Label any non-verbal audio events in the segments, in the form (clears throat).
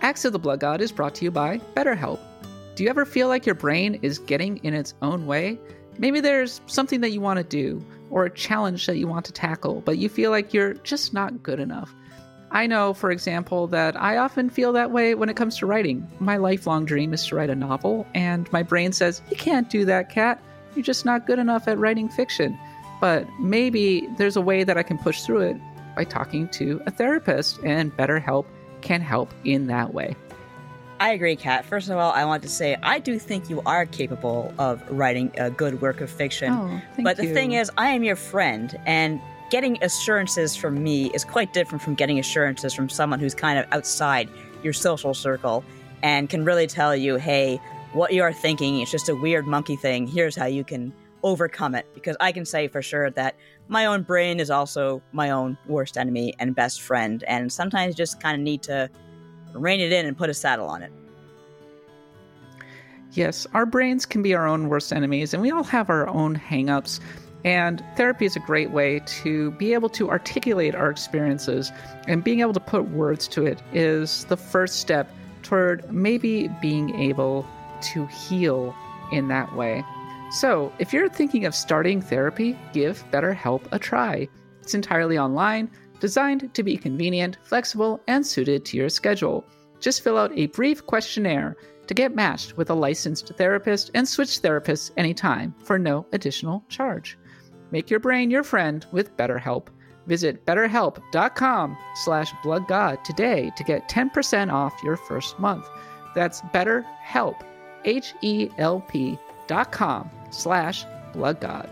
Acts of the Blood God is brought to you by BetterHelp. Do you ever feel like your brain is getting in its own way? Maybe there's something that you want to do or a challenge that you want to tackle, but you feel like you're just not good enough. I know, for example, that I often feel that way when it comes to writing. My lifelong dream is to write a novel, and my brain says, You can't do that, Kat. You're just not good enough at writing fiction. But maybe there's a way that I can push through it by talking to a therapist, and BetterHelp can help in that way. I agree, Kat. First of all, I want to say I do think you are capable of writing a good work of fiction. Oh, but the you. thing is, I am your friend, and getting assurances from me is quite different from getting assurances from someone who's kind of outside your social circle and can really tell you, hey, what you are thinking is just a weird monkey thing. Here's how you can overcome it. Because I can say for sure that my own brain is also my own worst enemy and best friend, and sometimes just kind of need to rein it in and put a saddle on it. Yes, our brains can be our own worst enemies, and we all have our own hangups. And therapy is a great way to be able to articulate our experiences, and being able to put words to it is the first step toward maybe being able to heal in that way. So, if you're thinking of starting therapy, give BetterHelp a try. It's entirely online, designed to be convenient, flexible, and suited to your schedule. Just fill out a brief questionnaire to get matched with a licensed therapist and switch therapists anytime for no additional charge. Make your brain your friend with BetterHelp. Visit betterhelp.com slash bloodgod today to get 10% off your first month. That's betterhelp, H-E-L-P dot com slash bloodgod.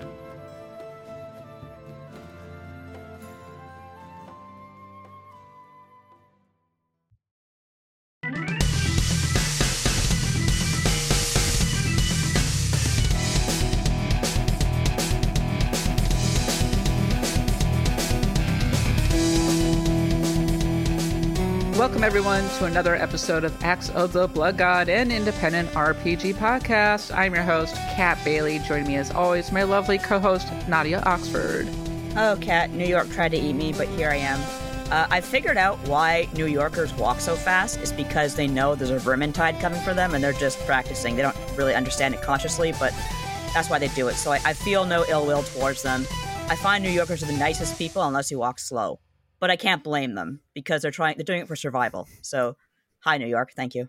Welcome, everyone, to another episode of Acts of the Blood God, an independent RPG podcast. I'm your host, Kat Bailey. Joining me, as always, my lovely co host, Nadia Oxford. Oh, Kat, New York tried to eat me, but here I am. Uh, I figured out why New Yorkers walk so fast. It's because they know there's a vermintide coming for them and they're just practicing. They don't really understand it consciously, but that's why they do it. So I, I feel no ill will towards them. I find New Yorkers are the nicest people unless you walk slow. But I can't blame them because they're trying they're doing it for survival. So hi New York, thank you.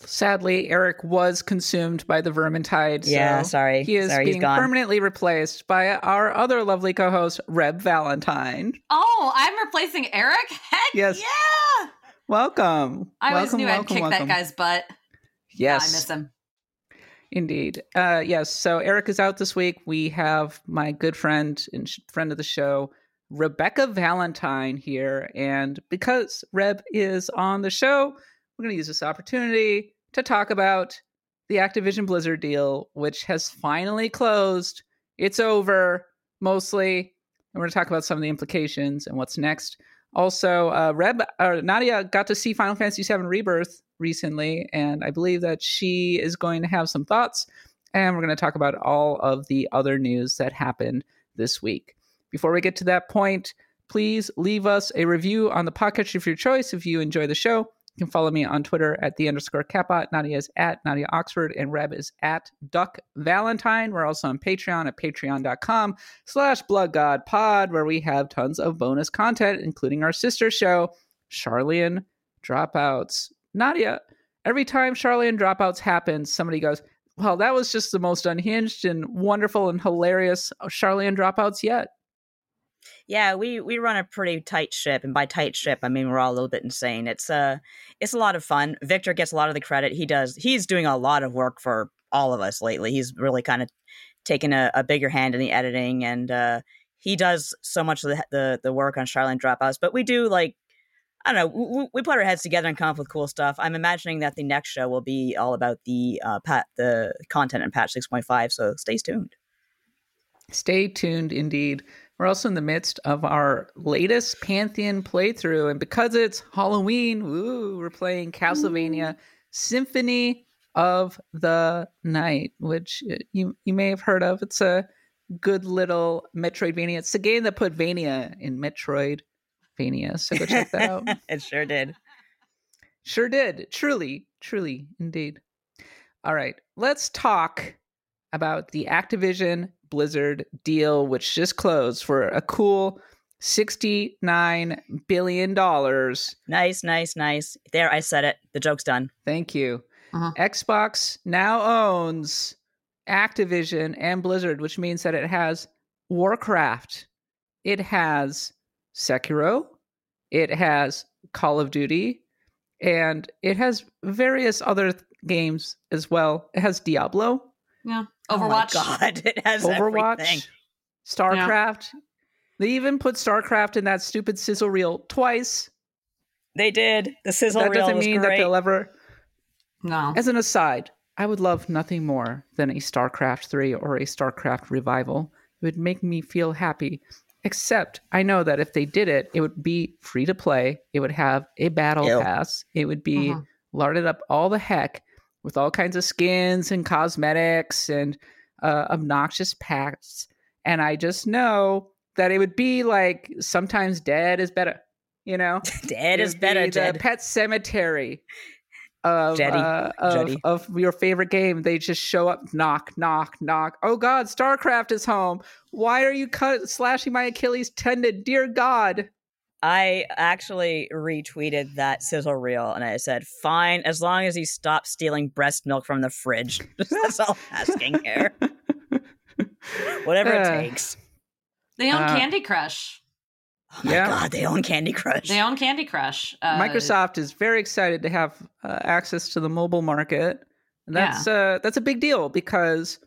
Sadly, Eric was consumed by the vermintide. Yeah, sorry. He is Sorry, he's being gone. permanently replaced by our other lovely co host, Reb Valentine. Oh, I'm replacing Eric? Heck Yes. yeah! Welcome. I always welcome, knew welcome, I'd kick welcome. that guy's butt. Yes. Yeah, I miss him. Indeed. Uh, yes. So Eric is out this week. We have my good friend and friend of the show, Rebecca Valentine, here. And because Reb is on the show, we're going to use this opportunity to talk about the Activision Blizzard deal, which has finally closed. It's over, mostly. And we're going to talk about some of the implications and what's next. Also, uh, Reb, uh, Nadia got to see Final Fantasy VII Rebirth recently, and I believe that she is going to have some thoughts. And we're going to talk about all of the other news that happened this week. Before we get to that point, please leave us a review on the podcast of your choice if you enjoy the show. You can follow me on Twitter at the underscore katbot. Nadia is at Nadia Oxford, and Reb is at Duck Valentine. We're also on Patreon at patreon.com slash bloodgodpod, where we have tons of bonus content, including our sister show, Charlian Dropouts. Nadia, every time Charlian Dropouts happens, somebody goes, well, that was just the most unhinged and wonderful and hilarious Charlian Dropouts yet. Yeah, we we run a pretty tight ship, and by tight ship, I (laughs) mean we're all a little bit insane. It's uh it's a lot of fun. Victor gets a lot of the credit. He does. He's doing a lot of work for all of us lately. He's really kind of taken a, a bigger hand in the editing, and uh, he does so much of the the, the work on Charlene Dropouts. But we do like I don't know. We, we put our heads together and come up with cool stuff. I'm imagining that the next show will be all about the uh, pat the content in patch 6.5. So stay tuned. Stay tuned indeed. We're also in the midst of our latest Pantheon playthrough, and because it's Halloween, woo, we're playing Castlevania Symphony of the Night, which uh, you you may have heard of. It's a good little Metroidvania. It's the game that put Vania in Metroidvania, so go check that out. (laughs) it sure did. Sure did. Truly, truly, indeed. All right, let's talk about the Activision Blizzard deal, which just closed for a cool $69 billion. Nice, nice, nice. There, I said it. The joke's done. Thank you. Uh-huh. Xbox now owns Activision and Blizzard, which means that it has Warcraft, it has Sekiro, it has Call of Duty, and it has various other th- games as well. It has Diablo, Yeah. Oh Overwatch. God, (laughs) it has Overwatch, everything. StarCraft. They even put StarCraft in that stupid sizzle reel twice. They did. The sizzle that reel doesn't was mean that they'll ever No. As an aside, I would love nothing more than a StarCraft 3 or a StarCraft revival. It would make me feel happy. Except I know that if they did it, it would be free to play. It would have a battle Ew. pass. It would be Mhm. larded up all the heck with all kinds of skins and cosmetics and uh, obnoxious packs. And I just know that it would be like sometimes dead is better, you know? (laughs) Dead is better, be the Pet Sematary of, Jetty. uh, of, Jetty. of your favorite game. They just show up, knock, knock, knock. Oh God, StarCraft is home. Why are you cut slashing my Achilles tendon? Dear God. I actually retweeted that sizzle reel and I said, fine, as long as you stop stealing breast milk from the fridge. (laughs) That's all I'm asking here. (laughs) Whatever it Uh, takes. They own Uh, Candy Crush. Oh my yeah. God, they own Candy Crush. They own Candy Crush. Uh, Microsoft is very excited to have uh, access to the mobile market. And that's uh, that's a big deal because,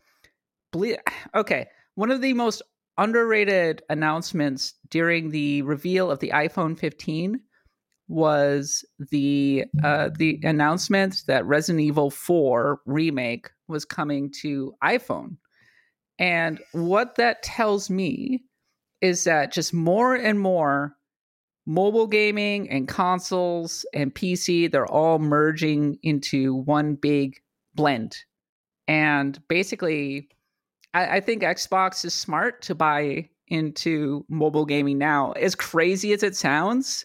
ble- okay, one of the most underrated announcements during the reveal of the iPhone 15 was the uh, the announcement that Resident Evil 4 remake was coming to iPhone. And what that tells me is that just more and more mobile gaming and consoles and PC, they're all merging into one big blend. And basically, I, I think Xbox is smart to buy into mobile gaming now. As crazy as it sounds,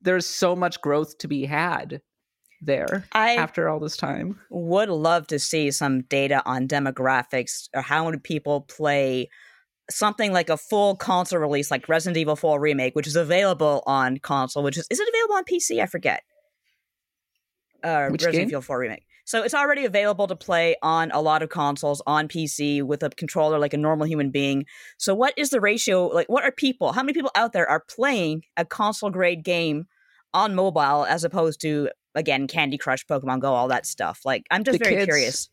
there's so much growth to be had there I after all this time. would love to see some data on demographics or how many people play something like a full console release like Resident Evil 4 remake which is available on console which is is it available on PC I forget uh Resident game? Evil 4 remake so it's already available to play on a lot of consoles on PC with a controller like a normal human being. So what is the ratio like what are people how many people out there are playing a console grade game on mobile as opposed to again Candy Crush Pokemon Go all that stuff? Like I'm just The very kids- curious.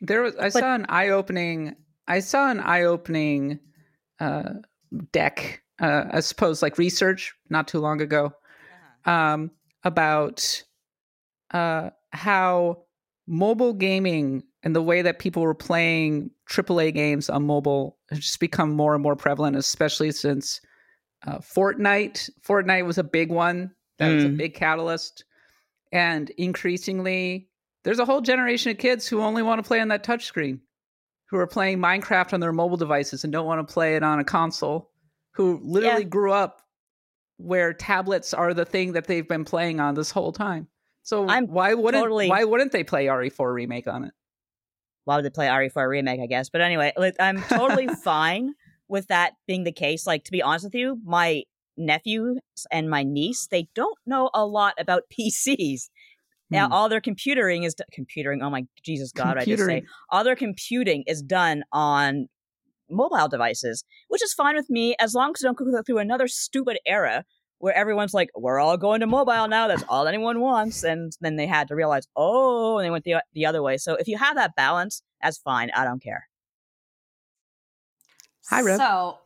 There was I But- saw an eye-opening I saw an eye-opening uh deck uh I suppose like research not too long ago um, about uh, how mobile gaming and the way that people were playing AAA games on mobile has just become more and more prevalent, especially since uh, Fortnite. Fortnite was a big one. That was a Mm. big catalyst. And increasingly, there's a whole generation of kids who only want to play on that touchscreen, who are playing Minecraft on their mobile devices and don't want to play it on a console, who literally Yeah. grew up where tablets are the thing that they've been playing on this whole time. So I'm why wouldn't totally- why wouldn't they play RE4 remake on it? why would they play RE4 remake, I guess. But anyway, like, I'm totally (laughs) fine with that being the case. Like, to be honest with you, my nephew and my niece, they don't know a lot about (laughs) PCs. Now, Hmm. all their computing is computering. Oh my Jesus God! I just say all their computing is done on mobile devices, which is fine with me as long as I don't go through another stupid era where everyone's like, "We're all going to mobile now. That's all anyone wants," and then they had to realize, "Oh," and they went the the other way. So if you have that balance, that's fine. I don't care. Hi, Reb. So,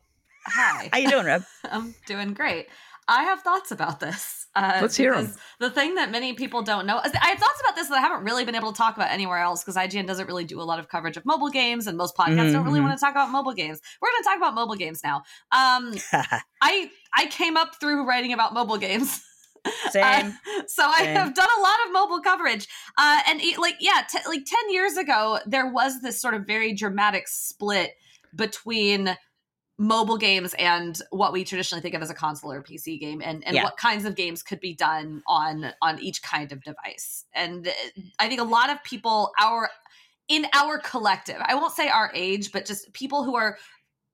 hi. How you doing, Reb? (laughs) I'm doing great. I have thoughts about this. Uh, Let's hear 'em. because The thing that many people don't know, I have thoughts about this that I haven't really been able to talk about anywhere else because IGN doesn't really do a lot of coverage of mobile games, and most podcasts don't really Mhm. want to talk about mobile games. We're going to talk about mobile games now. Um, (laughs) I I came up through writing about mobile games. (laughs) Same. Uh, so I Same. have done a lot of mobile coverage, uh, and like yeah, t- like ten years ago, there was this sort of very dramatic split between mobile games and what we traditionally think of as a console or PC game and, and Yeah. what kinds of games could be done on on each kind of device. And uh, I think a lot of people our in our collective, I won't say our age, but just people who are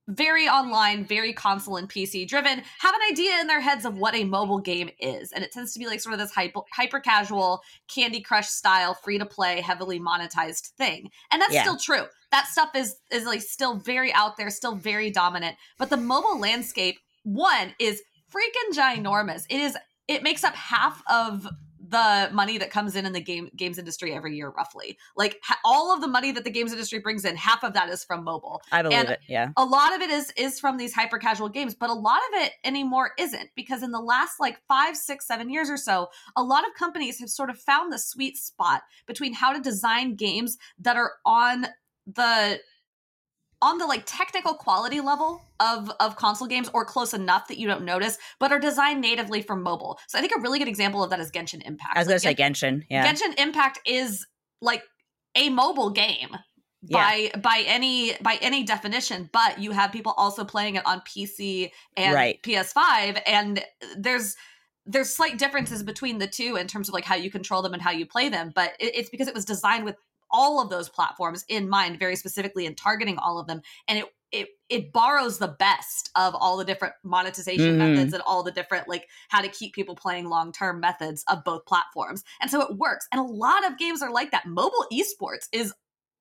very online, very console and PC driven, have an idea in their heads of what a mobile game is. And it tends to be like sort of this hyper, hyper casual, Candy Crush style, free to play, heavily monetized thing. And that's Yeah. still true. That stuff is is like still very out there, still very dominant. But the mobile landscape, one, is freaking ginormous. It is it makes up half of the money that comes in in the game games industry every year roughly like ha- all of the money that the games industry brings in half of that is from mobile I believe And- it. Yeah. a lot of it is is from these hyper casual games but a lot of it anymore isn't because in the last like five six seven years or so a lot of companies have sort of found the sweet spot between how to design games that are on the on the like technical quality level of of console games or close enough that you don't notice but are designed natively for mobile so i think a really good example of that is genshin impact I was gonna Like, say Genshin. Yeah. Genshin Impact is like a mobile game yeah. by by any by any definition, but you have people also playing it on PC and Right. PS5 and there's there's slight differences between the two in terms of like how you control them and how you play them, but it, it's because it was designed with all of those platforms in mind very specifically and targeting all of them and it it it borrows the best of all the different monetization Mhm. methods and all the different like how to keep people playing long term methods of both platforms. And so it works. And a lot of games are like that. Mobile esports is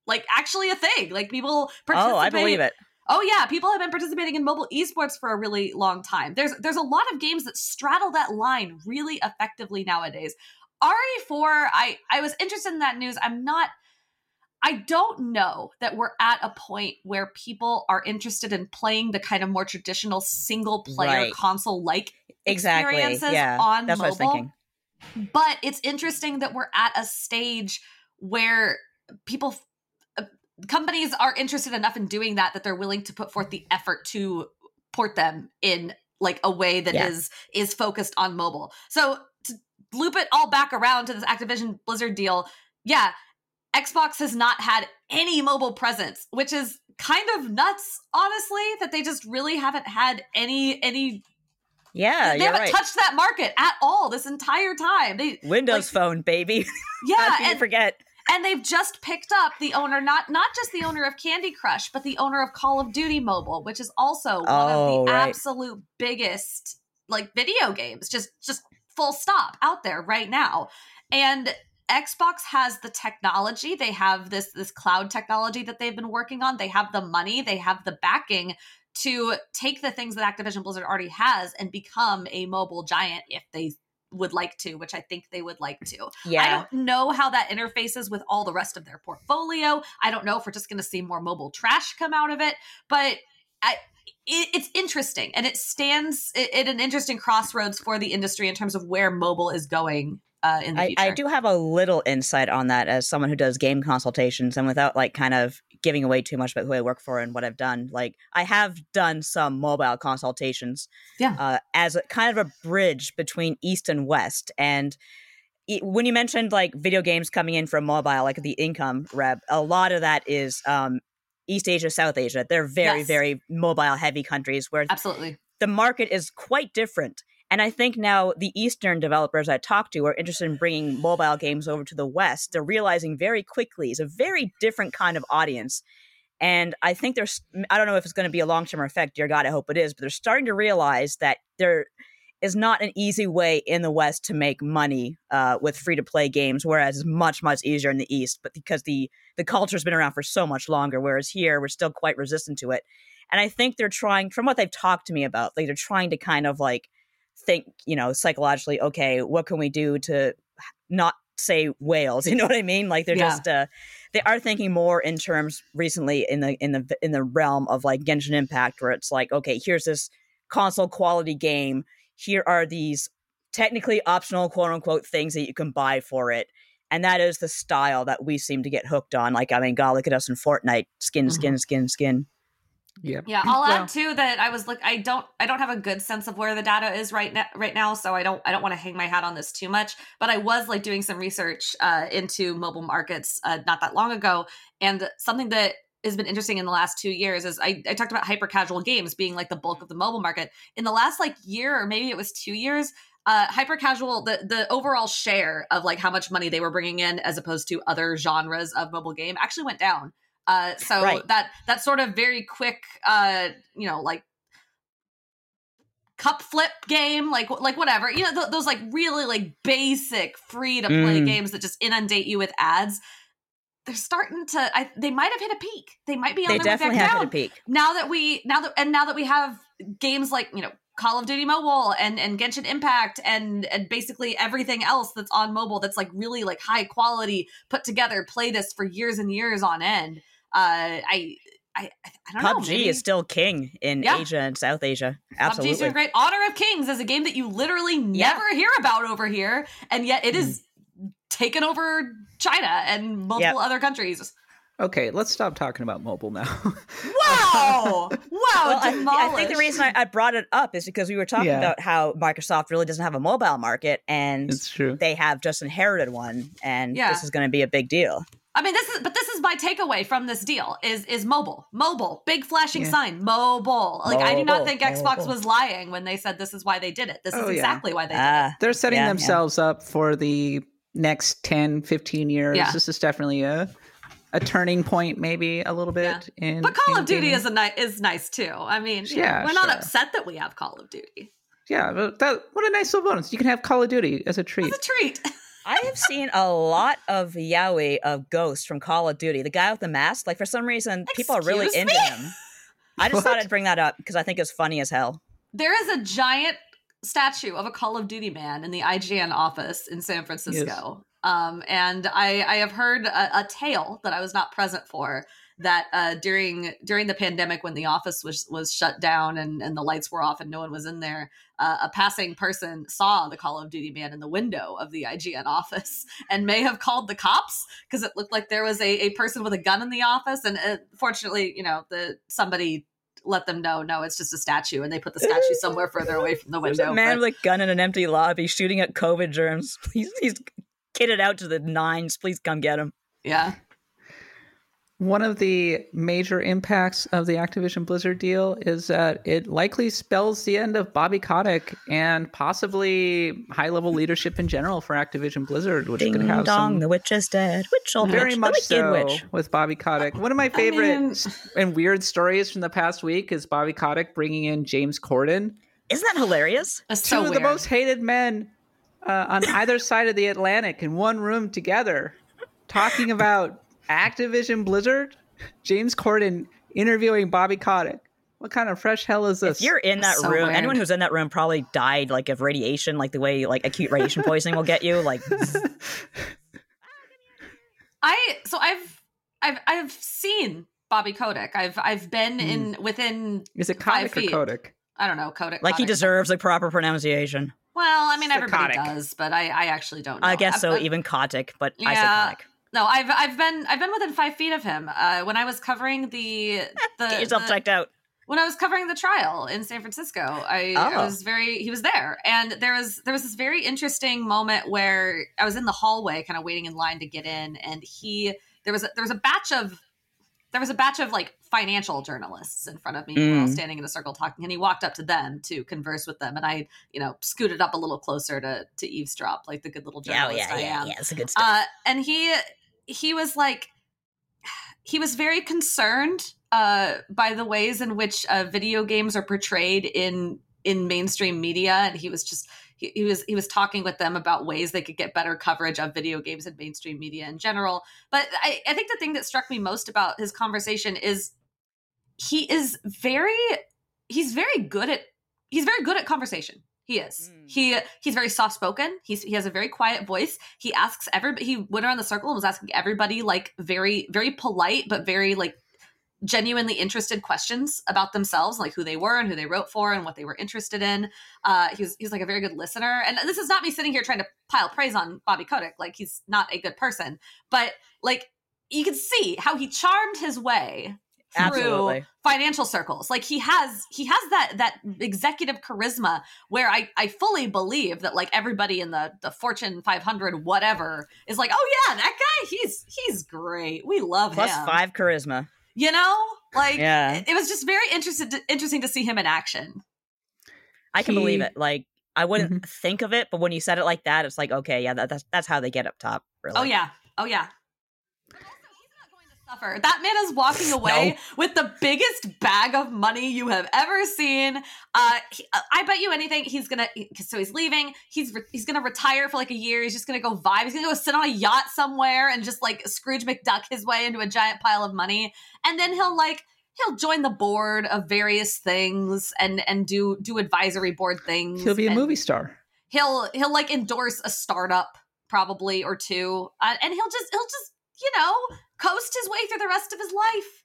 like actually a thing. Like people participate. Oh, I believe it. Oh yeah, people have been participating in mobile esports for a really long time. There's there's a lot of games that straddle that line really effectively nowadays. RE4, I I was interested in that news. I'm not I don't know that we're at a point where people are interested in playing the kind of more traditional single player Right. console like Exactly. experiences Yeah. on That's what I was mobile. but it's interesting that we're at a stage where people uh, companies are interested enough in doing that that they're willing to put forth the effort to port them in like a way that is Yeah. is focused on mobile so to loop it all back around to this activision blizzard deal yeah xbox has not had any mobile presence which is kind of nuts honestly that they just really haven't had any any Yeah, they haven't right. touched that market at all this entire time they Windows like- Phone, baby. (laughs) yeah How can you and, forget? and they've just picked up the owner not not just the owner of candy crush but the owner of call of duty mobile which is also one Oh, of the oh, right. absolute biggest like video games just just full stop out there right now and xbox has the technology they have this this cloud technology that they've been working on they have the money they have the backing to take the things that activision blizzard already has and become a mobile giant if they would like to which i think they would like to Yeah. I don't know how that interfaces with all the rest of their portfolio. I don't know if we're just going to see more mobile trash come out of it, but I, it, it's interesting and it stands at at an interesting crossroads for the industry in terms of where mobile is going uh, in the I, future. I do have a little insight on that as someone who does game consultations and without like kind of giving away too much about who I work for and what I've done. Like I have done some mobile consultations Yeah. uh, as a kind of a bridge between East and West. And when you mentioned like video games coming in from mobile, like the income rep, a lot of that is um, East Asia, South Asia. They're very, Yes. very mobile heavy countries where Absolutely. the market is quite different. And I think now the Eastern developers I talk to are interested in bringing mobile games over to the West. They're realizing very quickly it's a very different kind of audience. And I think there's, I don't know if it's going to be a long term effect. Dear God, I hope it is. But they're starting to realize that there is not an easy way in the West to make money uh, with free to play games, whereas it's much, much easier in the East. But because the the culture's been around for so much longer, whereas here we're still quite resistant to it. And I think they're trying, from what they've talked to me about, like they're trying to kind of like think, you know, psychologically, okay, what can we do to not say whales? (laughs) You know what I mean? Like they're Yeah. just uh they are thinking more in terms recently in the in the in the realm of like Genshin Impact, where it's like, okay, here's this console quality game. Here are these technically optional quote unquote things that you can buy for it. And that is the style that we seem to get hooked on. Like, I mean, God, look at us in Fortnite. Skin, skin, skin, skin. Yep. Yeah, I'll Well, add too that I was look. I don't. I don't have a good sense of where the data is right now. Right now, so I don't. I don't want to hang my hat on this too much. But I was like doing some research uh, into mobile markets uh, not that long ago, and something that has been interesting in the last two years is I, I talked about hyper casual games being like the bulk of the mobile market. In the last like year or maybe it was two years, uh, hyper casual the the overall share of like how much money they were bringing in as opposed to other genres of mobile game actually went down. Uh, so Right. that that sort of very quick, uh, you know, like cup flip game, like like whatever, you know, th- those like really like basic free to play Mm. games that just inundate you with ads. They're starting to. I, they might have hit a peak. They might be on They their way definitely back have down hit a peak. now that we now that and now that we have games like you know Call of Duty Mobile and and Genshin Impact and and basically everything else that's on mobile that's like really like high quality put together play this for years and years on end. Uh, I I I don't know. PUBG maybe- is still king in Yeah. Asia and South Asia. PUBG's Absolutely. doing great. Honor of Kings is a game that you literally Yeah. never hear about over here, and yet it is taken over China and multiple Yep. other countries. Okay, let's stop talking about mobile now. (laughs) Wow! wow! Well, I, I think the reason I, I brought it up is because we were talking Yeah. about how Microsoft really doesn't have a mobile market, and it's true. they have just inherited one, and Yeah. this is going to be a big deal. I mean, this is but this is my takeaway from this deal is is mobile, mobile, big flashing Yeah. sign, mobile. Like I do not Mobile, think Xbox mobile. was lying when they said this is why they did it. This Oh, is yeah. exactly why they did it. Ah, They're setting Yeah, yeah. themselves up for the next 10, 15 years. Yeah. This is definitely a a turning point, maybe a little bit. In But Call in of Duty gaming. is a ni- is nice too. I mean, you Yeah, we're not sure. upset that we have Call of Duty. yeah. But that what a nice little bonus. You can have Call of Duty as a treat. It's a treat. (laughs) I have seen a lot of yaoi of Ghost from Call of Duty. The guy with the mask, like for some reason, people are really Excuse into him. I just thought I'd bring that up because I think it's funny as hell. there is a giant statue of a Call of Duty man in the IGN office in San Francisco. Um, and I, I have heard a, a tale that I was not present for that uh, during during the pandemic when the office was was shut down and, and the lights were off and no one was in there, uh, a passing person saw the Call of Duty man in the window of the IGN office (laughs) and may have called the cops because it looked like there was a, a person with a gun in the office. And uh, fortunately, you know, the somebody let them know no it's just a statue and they put the statue (laughs) somewhere further away from the There's window a man but- with a gun in an empty lobby shooting at COVID germs. He's, he's kitted out to the nines. Please come get him. yeah One of the major impacts of the Activision Blizzard deal is that it likely spells the end of Bobby Kotick and possibly high level leadership in general for Activision Blizzard, which Ding could have dong, some the witch is dead. Witch old very witch, much the so witch. with Bobby Kotick. One of my favorite mean- and weird stories from the past week is Bobby Kotick bringing in James Corden, Isn't that hilarious? it's two so of weird. the most hated men uh, on either side of the Atlantic in one room together, talking about Activision Blizzard. James Corden interviewing Bobby Kotick. What kind of fresh hell is this? If you're in that So room, weird. anyone who's in that room probably died like of radiation, like the way like acute radiation (laughs) poisoning will get you. Like (laughs) i so i've i've i've seen bobby kotick i've i've been Hmm. in within is it five Kotick or feet. Kotick? i don't know kotick like he deserves the proper pronunciation. well i mean everybody Kotick. does but i i actually don't know I guess so, I've- even Kotick, but I Yeah. say Kotick. No i've i've been i've been within five feet of him uh when i was covering the (laughs) the, Get yourself the- checked out. when I was covering the trial in San Francisco, I, I Oh. was very he was there, and there was there was this very interesting moment where I was in the hallway, kind of waiting in line to get in, and he there was a, there was a batch of there was a batch of like financial journalists in front of me. Were all Mm. standing in a circle talking, and he walked up to them to converse with them, and I you know scooted up a little closer to to eavesdrop, like the good little Yeah, oh, journalist yeah, I yeah, am. yeah. It's a good stuff. Uh, and he he was like he was very concerned uh, by the ways in which uh, video games are portrayed in in mainstream media, and he was just he, was he was talking with them about ways they could get better coverage of video games in mainstream media in general. But I, I think the thing that struck me most about his conversation is he is very he's very good at he's very good at conversation. He is. Mm. He he's very soft spoken. He's he has a very quiet voice. He asks everybody. He went around the circle and was asking everybody like very very polite but very like genuinely interested questions about themselves, like who they were and who they wrote for and what they were interested in. Uh, he was he was like a very good listener. And this is not me sitting here trying to pile praise on Bobby Kotick. Like he's not a good person, but like you can see how he charmed his way through Absolutely. financial circles like he has he has that that executive charisma where i i fully believe that like everybody in the the fortune 500 whatever is like oh yeah that guy he's he's great we love Plus him five charisma. You know, like Yeah. it, it was just very interested to, interesting to see him in action. I can believe it. Like I wouldn't Mhm. think of it, but when you said it like that, it's like okay, yeah, that, that's that's how they get up top. Really. Oh yeah. Oh yeah. But also, he's not going to Suffer. That man is walking (laughs) away with the biggest bag of money you have ever seen. Uh, he, I bet you anything he's gonna. So he's leaving. He's re- he's gonna retire for like a year. He's just gonna go vibe. He's gonna go sit on a yacht somewhere and just like Scrooge McDuck his way into a giant pile of money. And then he'll like he'll join the board of various things and and do do advisory board things. He'll be a movie star. he'll he'll like endorse a startup probably or two uh, and he'll just he'll just you know coast his way through the rest of his life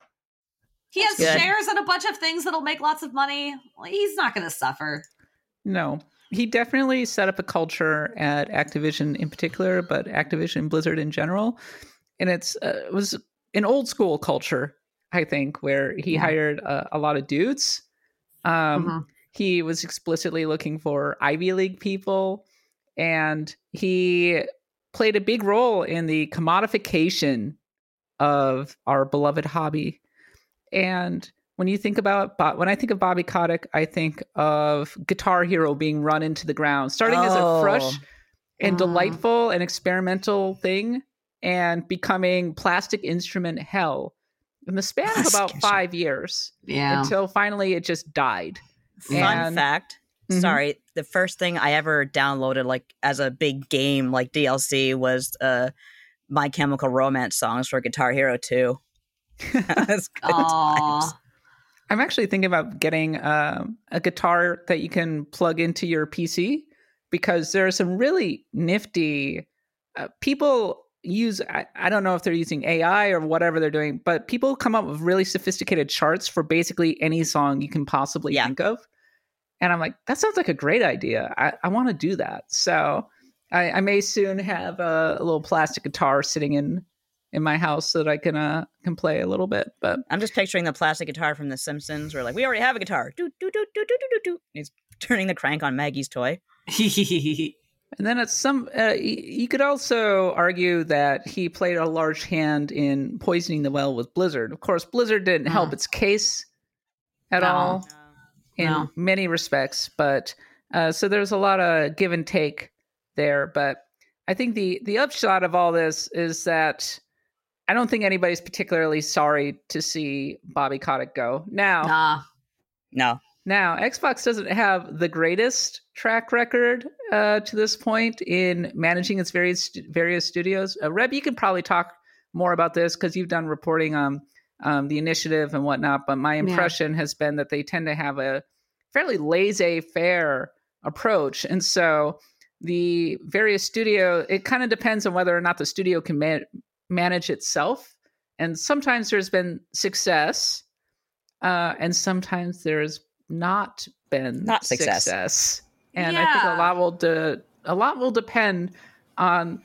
he has good. shares in a bunch of things that'll make lots of money he's not going to suffer No, he definitely set up a culture at Activision in particular, but Activision Blizzard in general, and it's uh, it was an old school culture, I think, where he Yeah. hired uh, a lot of dudes. Um, Mhm. He was explicitly looking for Ivy League people, and he played a big role in the commodification of our beloved hobby. And when you think about Bo- when I think of Bobby Kotick, I think of Guitar Hero being run into the ground, starting as a fresh Oh. and Mm. delightful and experimental thing, and becoming plastic instrument hell in the span of about five years yeah until finally it just died. Fun And- fact. Mhm. Sorry, the first thing I ever downloaded like as a big game like DLC was uh My Chemical Romance songs for Guitar Hero 2. (laughs) That's good times. I'm actually thinking about getting um, a guitar that you can plug into your PC because there are some really nifty uh, people use I, I don't know if they're using AI or whatever they're doing, but people come up with really sophisticated charts for basically any song you can possibly Yeah. think of. And I'm like, that sounds like a great idea. I, I want to do that. So I, I may soon have a, a little plastic guitar sitting in in my house so that I can uh, can play a little bit. But I'm just picturing the plastic guitar from The Simpsons where like we already have a guitar. Do do do do do do do. He's turning the crank on Maggie's toy. (laughs) And then at some, uh, you could also argue that he played a large hand in poisoning the well with Blizzard. Of course, Blizzard didn't help Mm. its case at No. all in No. many respects, but uh, so there's a lot of give and take there. But I think the the upshot of all this is that I don't think anybody's particularly sorry to see Bobby Kotick go. Now, nah No. now, Xbox doesn't have the greatest track record uh, to this point in managing its various various studios. Uh, Reb, you can probably talk more about this because you've done reporting on um, the initiative and whatnot. But my impression has been that they tend to have a fairly laissez-faire approach, and so the various studio it kind of depends on whether or not the studio can man- manage itself. And sometimes there's been success, uh, and sometimes there's not been Not success. success. And I think a lot will de- a lot will depend on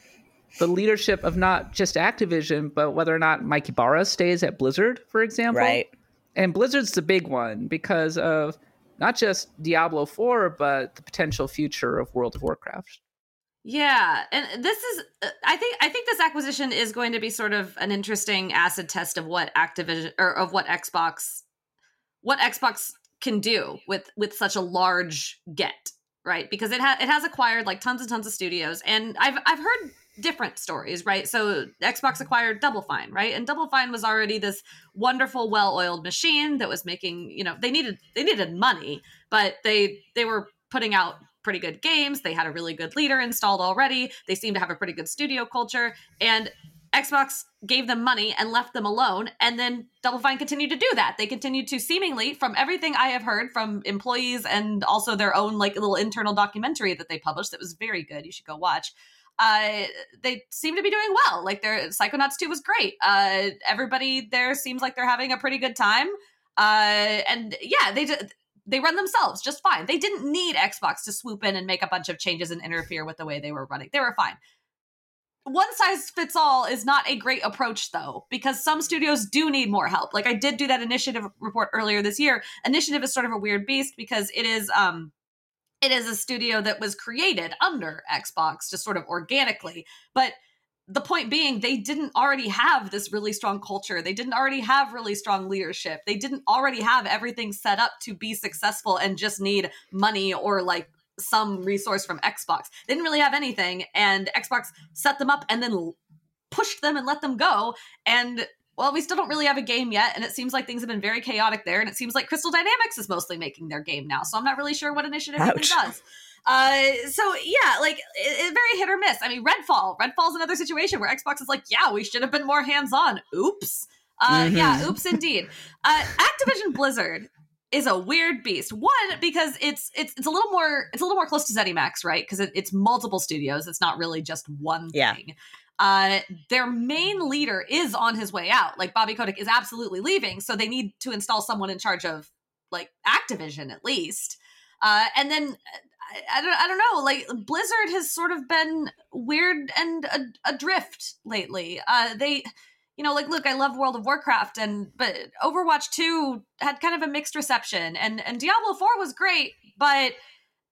the leadership of not just Activision, but whether or not Mike Ybarra stays at Blizzard, for example. Right. And Blizzard's the big one because of not just Diablo 4, but the potential future of World of Warcraft. Yeah, and this is uh, I think I think this acquisition is going to be sort of an interesting acid test of what Activision or of what Xbox what Xbox can do with with such a large get, right? Because it has it has acquired like tons and tons of studios and I've I've heard different stories, right? So Xbox acquired Double Fine, right? And Double Fine was already this wonderful well-oiled machine that was making, you know, they needed they needed money, but they they were putting out pretty good games. They had a really good leader installed already. They seemed to have a pretty good studio culture. And Xbox gave them money and left them alone. And then Double Fine continued to do that. They continued to seemingly, from everything I have heard from employees and also their own like little internal documentary that they published that was very good. You should go watch. Uh, they seem to be doing well. Like their Psychonauts 2 was great. Uh, everybody there seems like they're having a pretty good time. Uh, and yeah, they they run themselves just fine. They didn't need Xbox to swoop in and make a bunch of changes and interfere with the way they were running. They were fine. One size fits all is not a great approach though, because some studios do need more help. Like I did do that initiative report earlier this year. Initiative is sort of a weird beast because it is um it is a studio that was created under Xbox just sort of organically. But the point being they didn't already have this really strong culture they didn't already have really strong leadership they didn't already have everything set up to be successful and just need money or like some resource from xbox they didn't really have anything and xbox set them up and then pushed them and let them go and well we still don't really have a game yet and it seems like things have been very chaotic there and it seems like crystal dynamics is mostly making their game now so i'm not really sure what initiative even Ouch. does uh, so yeah, like it, it very hit or miss. I mean, Redfall. Redfall's another situation where Xbox is like, yeah, we should have been more hands on. Oops. Uh, Mhm. Yeah, oops, indeed. Uh, Activision Blizzard is a weird beast. One because it's it's it's a little more it's a little more close to ZeniMax, right? Because it, it's multiple studios. It's not really just one Yeah. thing. Uh, their main leader is on his way out. Like Bobby Kotick is absolutely leaving, so they need to install someone in charge of like Activision at least. Uh, and then I, I don't I don't know. Like Blizzard has sort of been weird and ad- adrift lately. Uh, they, you know, like look, I love World of Warcraft, and but Overwatch Two had kind of a mixed reception, and and Diablo Four was great, but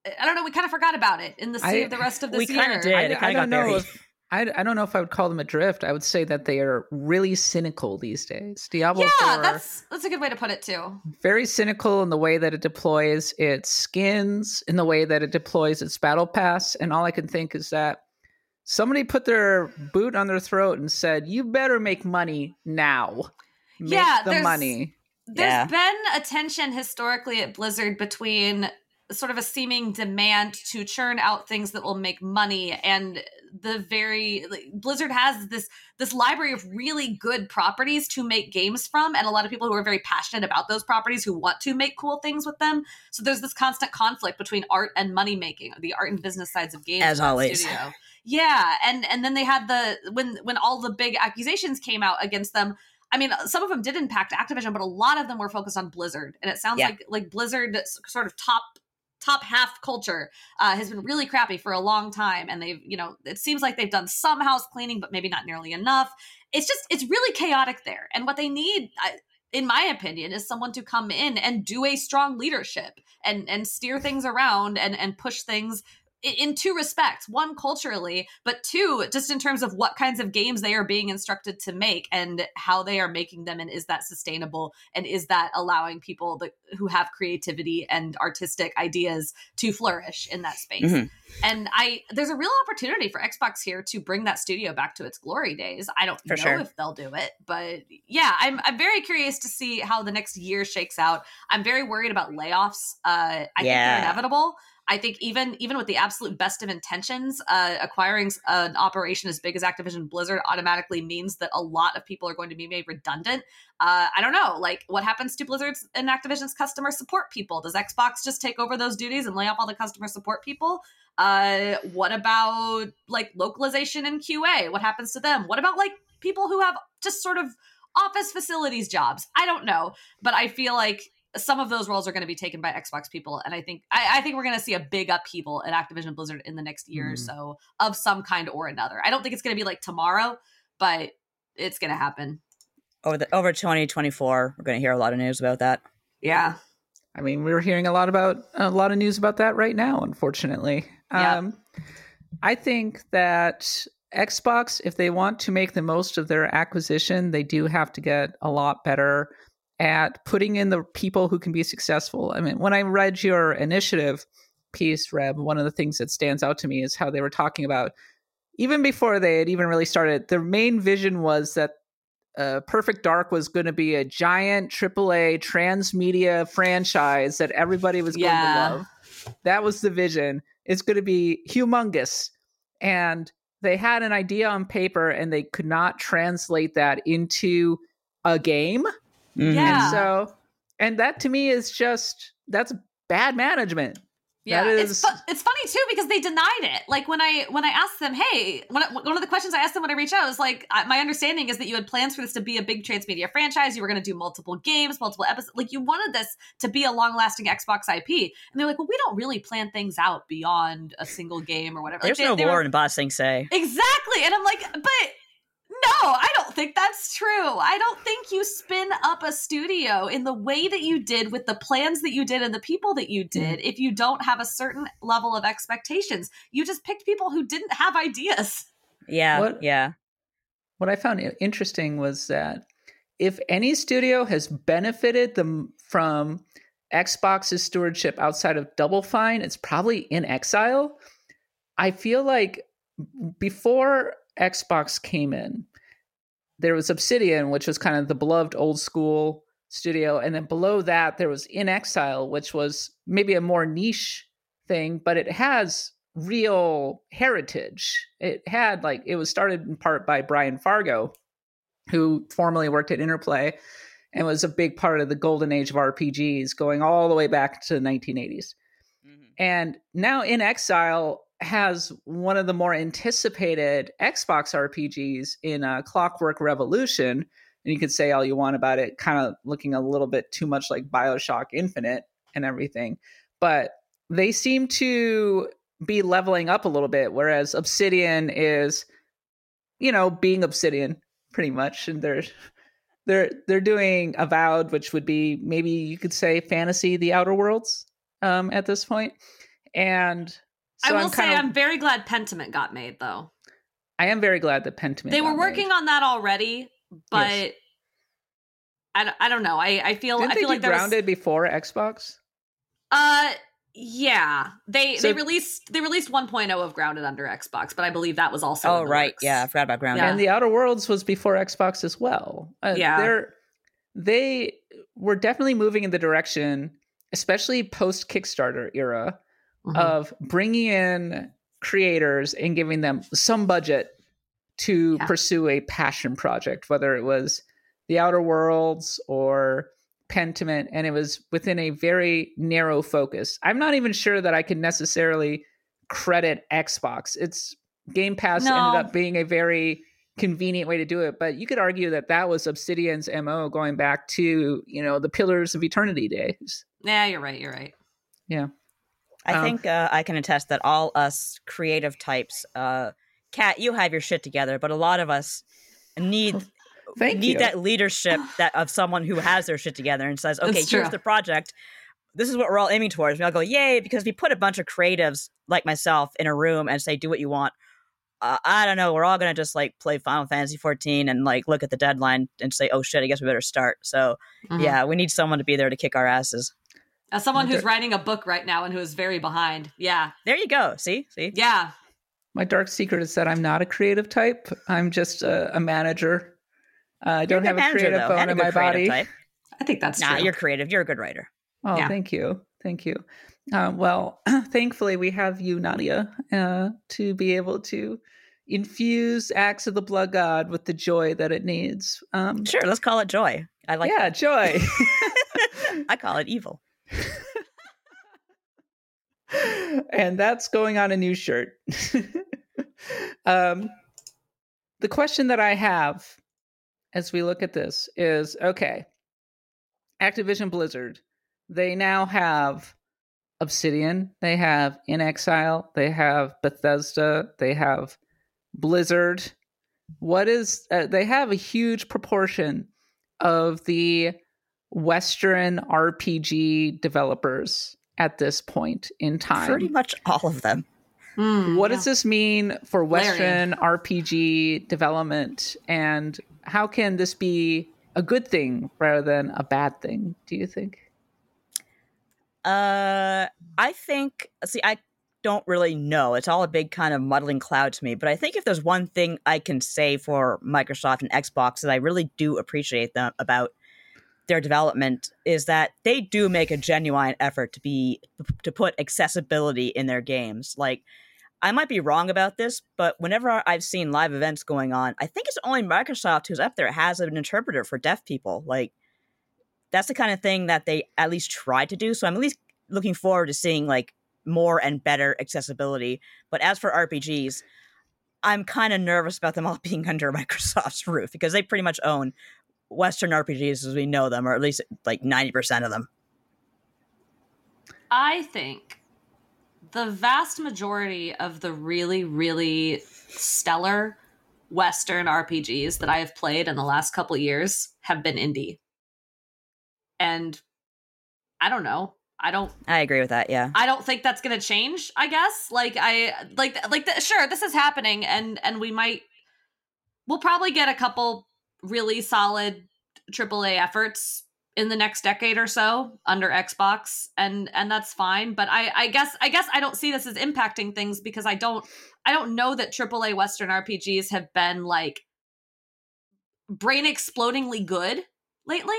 I don't know. We kind of forgot about it in the sea I- of the rest of this we year. kinda did. I, I don't know if I, I don't know if I would call them adrift. I would say that they are really cynical these days. Diablo yeah, 4, that's that's a good way to put it too. very cynical in the way that it deploys its skins, in the way that it deploys its battle pass, and all I can think is that somebody put their boot on their throat and said, "You better make money now. Make Yeah, the there's- money." There's Yeah. been a tension historically at Blizzard between sort of a seeming demand to churn out things that will make money and the very like, Blizzard has this this library of really good properties to make games from and a lot of people who are very passionate about those properties who want to make cool things with them. So there's this constant conflict between art and money making, the art and business sides of games. As always. studio. Yeah, and and then they had the when when all the big accusations came out against them I mean, some of them did impact Activision, but a lot of them were focused on Blizzard, and it sounds Yeah. like like Blizzard sort of top top half culture uh, has been really crappy for a long time, and they've you know it seems like they've done some house cleaning, but maybe not nearly enough. It's just it's really chaotic there, and what they need. In my opinion, is someone to come in and do a strong leadership and and steer things around and and push things in two respects. One culturally but two just in terms of what kinds of games they are being instructed to make and how they are making them and is that sustainable and is that allowing people that who have creativity and artistic ideas to flourish in that space. Mhm. and i there's a real opportunity for xbox here to bring that studio back to its glory days. I don't For know sure. if they'll do it but yeah i'm i'm very curious to see how the next year shakes out. I'm very worried about layoffs. Uh i think they're inevitable I think even even with the absolute best of intentions, uh, acquiring an operation as big as Activision Blizzard automatically means that a lot of people are going to be made redundant. Uh, I don't know, like what happens to Blizzard's and Activision's customer support people? Does Xbox just take over those duties and lay off all the customer support people? Uh, what about like localization and QA? What happens to them? What about like people who have just sort of office facilities jobs? I don't know, but I feel like some of those roles are going to be taken by Xbox people, and I think I, I think we're going to see a big upheaval at Activision Blizzard in the next year or Mhm. so of some kind or another. I don't think it's going to be like tomorrow, but it's going to happen. over the over 2024 we're going to hear a lot of news about that Yeah, I mean, we're hearing a lot about a lot of news about that right now, unfortunately. Yeah. Um, I think that Xbox, if they want to make the most of their acquisition, they do have to get a lot better at putting in the people who can be successful. I mean, when I read your initiative piece, Reb, one of the things that stands out to me is how they were talking about, even before they had even really started, their main vision was that uh, Perfect Dark was going to be a giant AAA transmedia franchise that everybody was going Yeah. to love. That was the vision. It's going to be humongous. And they had an idea on paper and they could not translate that into a game. Mhm. Yeah. And so, and that to me is just, that's bad management. yeah. That it's fu- it's funny too because they denied it. Like when I when I asked them, hey, one of, one of the questions I asked them when I reached out was like, I- my understanding is that you had plans for this to be a big transmedia franchise. You were going to do multiple games, multiple episodes. Like you wanted this to be a long lasting Xbox IP. And they're like, well, we don't really plan things out beyond a single game or whatever. Like, there's they- no they were- war in boss thing say Exactly. And I'm like, but no, I don't think that's true. I don't think you spin up a studio in the way that you did with the plans that you did and the people that you did mm. if you don't have a certain level of expectations. You just picked people who didn't have ideas. yeah What- yeah what I found interesting was that if any studio has benefited them from Xbox's stewardship outside of Double Fine, it's probably inXile. I feel like before Xbox came in, there was Obsidian, which was kind of the beloved old school studio, and then below that there was inXile, which was maybe a more niche thing, but it has real heritage. It had like it was started in part by Brian Fargo, who formerly worked at Interplay and was a big part of the golden age of RPGs going all the way back to the 1980s. Mm-hmm. And now inXile has one of the more anticipated Xbox RPGs in uh, Clockwork Revolution. And you could say all you want about it, kind of looking a little bit too much like Bioshock Infinite and everything. But they seem to be leveling up a little bit, whereas Obsidian is, you know, being Obsidian pretty much. And they're they're they're doing Avowed, which would be maybe you could say fantasy, the Outer Worlds, um, at this. And so I will I'm say of, I'm very glad Pentiment got made, though. I am very glad that Pentiment. They were working made. on that already, but yes. I, I don't know. I I feel Didn't I feel like grounded was, before Xbox. Uh, yeah. They so, they released they released 1.0 of Grounded under Xbox, but I believe that was also. Oh right, works. yeah, I forgot about Grounded. Yeah. And the Outer Worlds was before Xbox as well. Uh, yeah, they're they were definitely moving in the direction, especially post Kickstarter era mm-hmm. of bringing in creators and giving them some budget to yeah. pursue a passion project, whether it was the Outer Worlds or Pentiment, and it was within a very narrow focus. I'm not even sure that I can necessarily credit Xbox. It's Game Pass no. ended up being a very convenient way to do it, but you could argue that that was Obsidian's MO going back to, you know, the Pillars of Eternity days. Yeah, you're right. You're right. Yeah. I um, think uh, I can attest that all us creative types, uh, Kat, you have your shit together, but a lot of us need (laughs) need you. that leadership (sighs) that of someone who has their shit together and says, "Okay, here's the project. This is what we're all aiming towards." And I'll go, "Yay!" Because we put a bunch of creatives like myself in a room and say, "Do what you want." Uh, I don't know. We're all gonna just like play Final Fantasy 14 and like look at the deadline and say, "Oh shit, I guess we better start." So mm-hmm. yeah, we need someone to be there to kick our asses. As someone who's writing a book right now and who is very behind, yeah. There you go. See, see. Yeah. My dark secret is that I'm not a creative type. I'm just a, a manager. Uh, I don't have a creative though. bone in my body. Type. I think that's nah. True. You're creative. You're a good writer. Oh, yeah. thank you, thank you. Uh, well, (clears throat) thankfully we have you, Nadia, uh, to be able to infuse Axe of the Blood God with the joy that it needs. Um, sure, let's call it joy. I like. Yeah, that. joy. (laughs) (laughs) I call it evil. And that's going on a new shirt. um, the question that I have as we look at this is okay, Activision Blizzard, they now have Obsidian, they have inXile, they have Bethesda, they have Blizzard. What is, uh, they have a huge proportion of the Western RPG developers at this point in time. Pretty much all of them. Mm, what yeah. does this mean for Western Larry. RPG development? And how can this be a good thing rather than a bad thing, do you think? Uh, I think, see, I don't really know. It's all a big kind of muddling cloud to me. But I think if there's one thing I can say for Microsoft and Xbox that I really do appreciate them about their development is that they do make a genuine effort to be to put accessibility in their games. Like I might be wrong about this, but whenever I've seen live events going on, I think it's only Microsoft who's up there has an interpreter for deaf people. Like that's the kind of thing that they at least try to do. So I'm at least looking forward to seeing like more and better accessibility. But as for RPGs, I'm kind of nervous about them all (laughs) being under (laughs) Microsoft's roof because they pretty much own Western RPGs as we know them, or at least like 90% of them. I think the vast majority of the really, really stellar Western RPGs that I have played in the last couple years have been indie. And I don't know. I don't. I agree with that. Yeah. I don't think that's going to change. I guess. Like I like like the, sure this is happening, and and we might we'll probably get a couple really solid AAA efforts in the next decade or so under Xbox and and that's fine but I I guess I guess I don't see this as impacting things because I don't I don't know that AAA western RPGs have been like brain explodingly good lately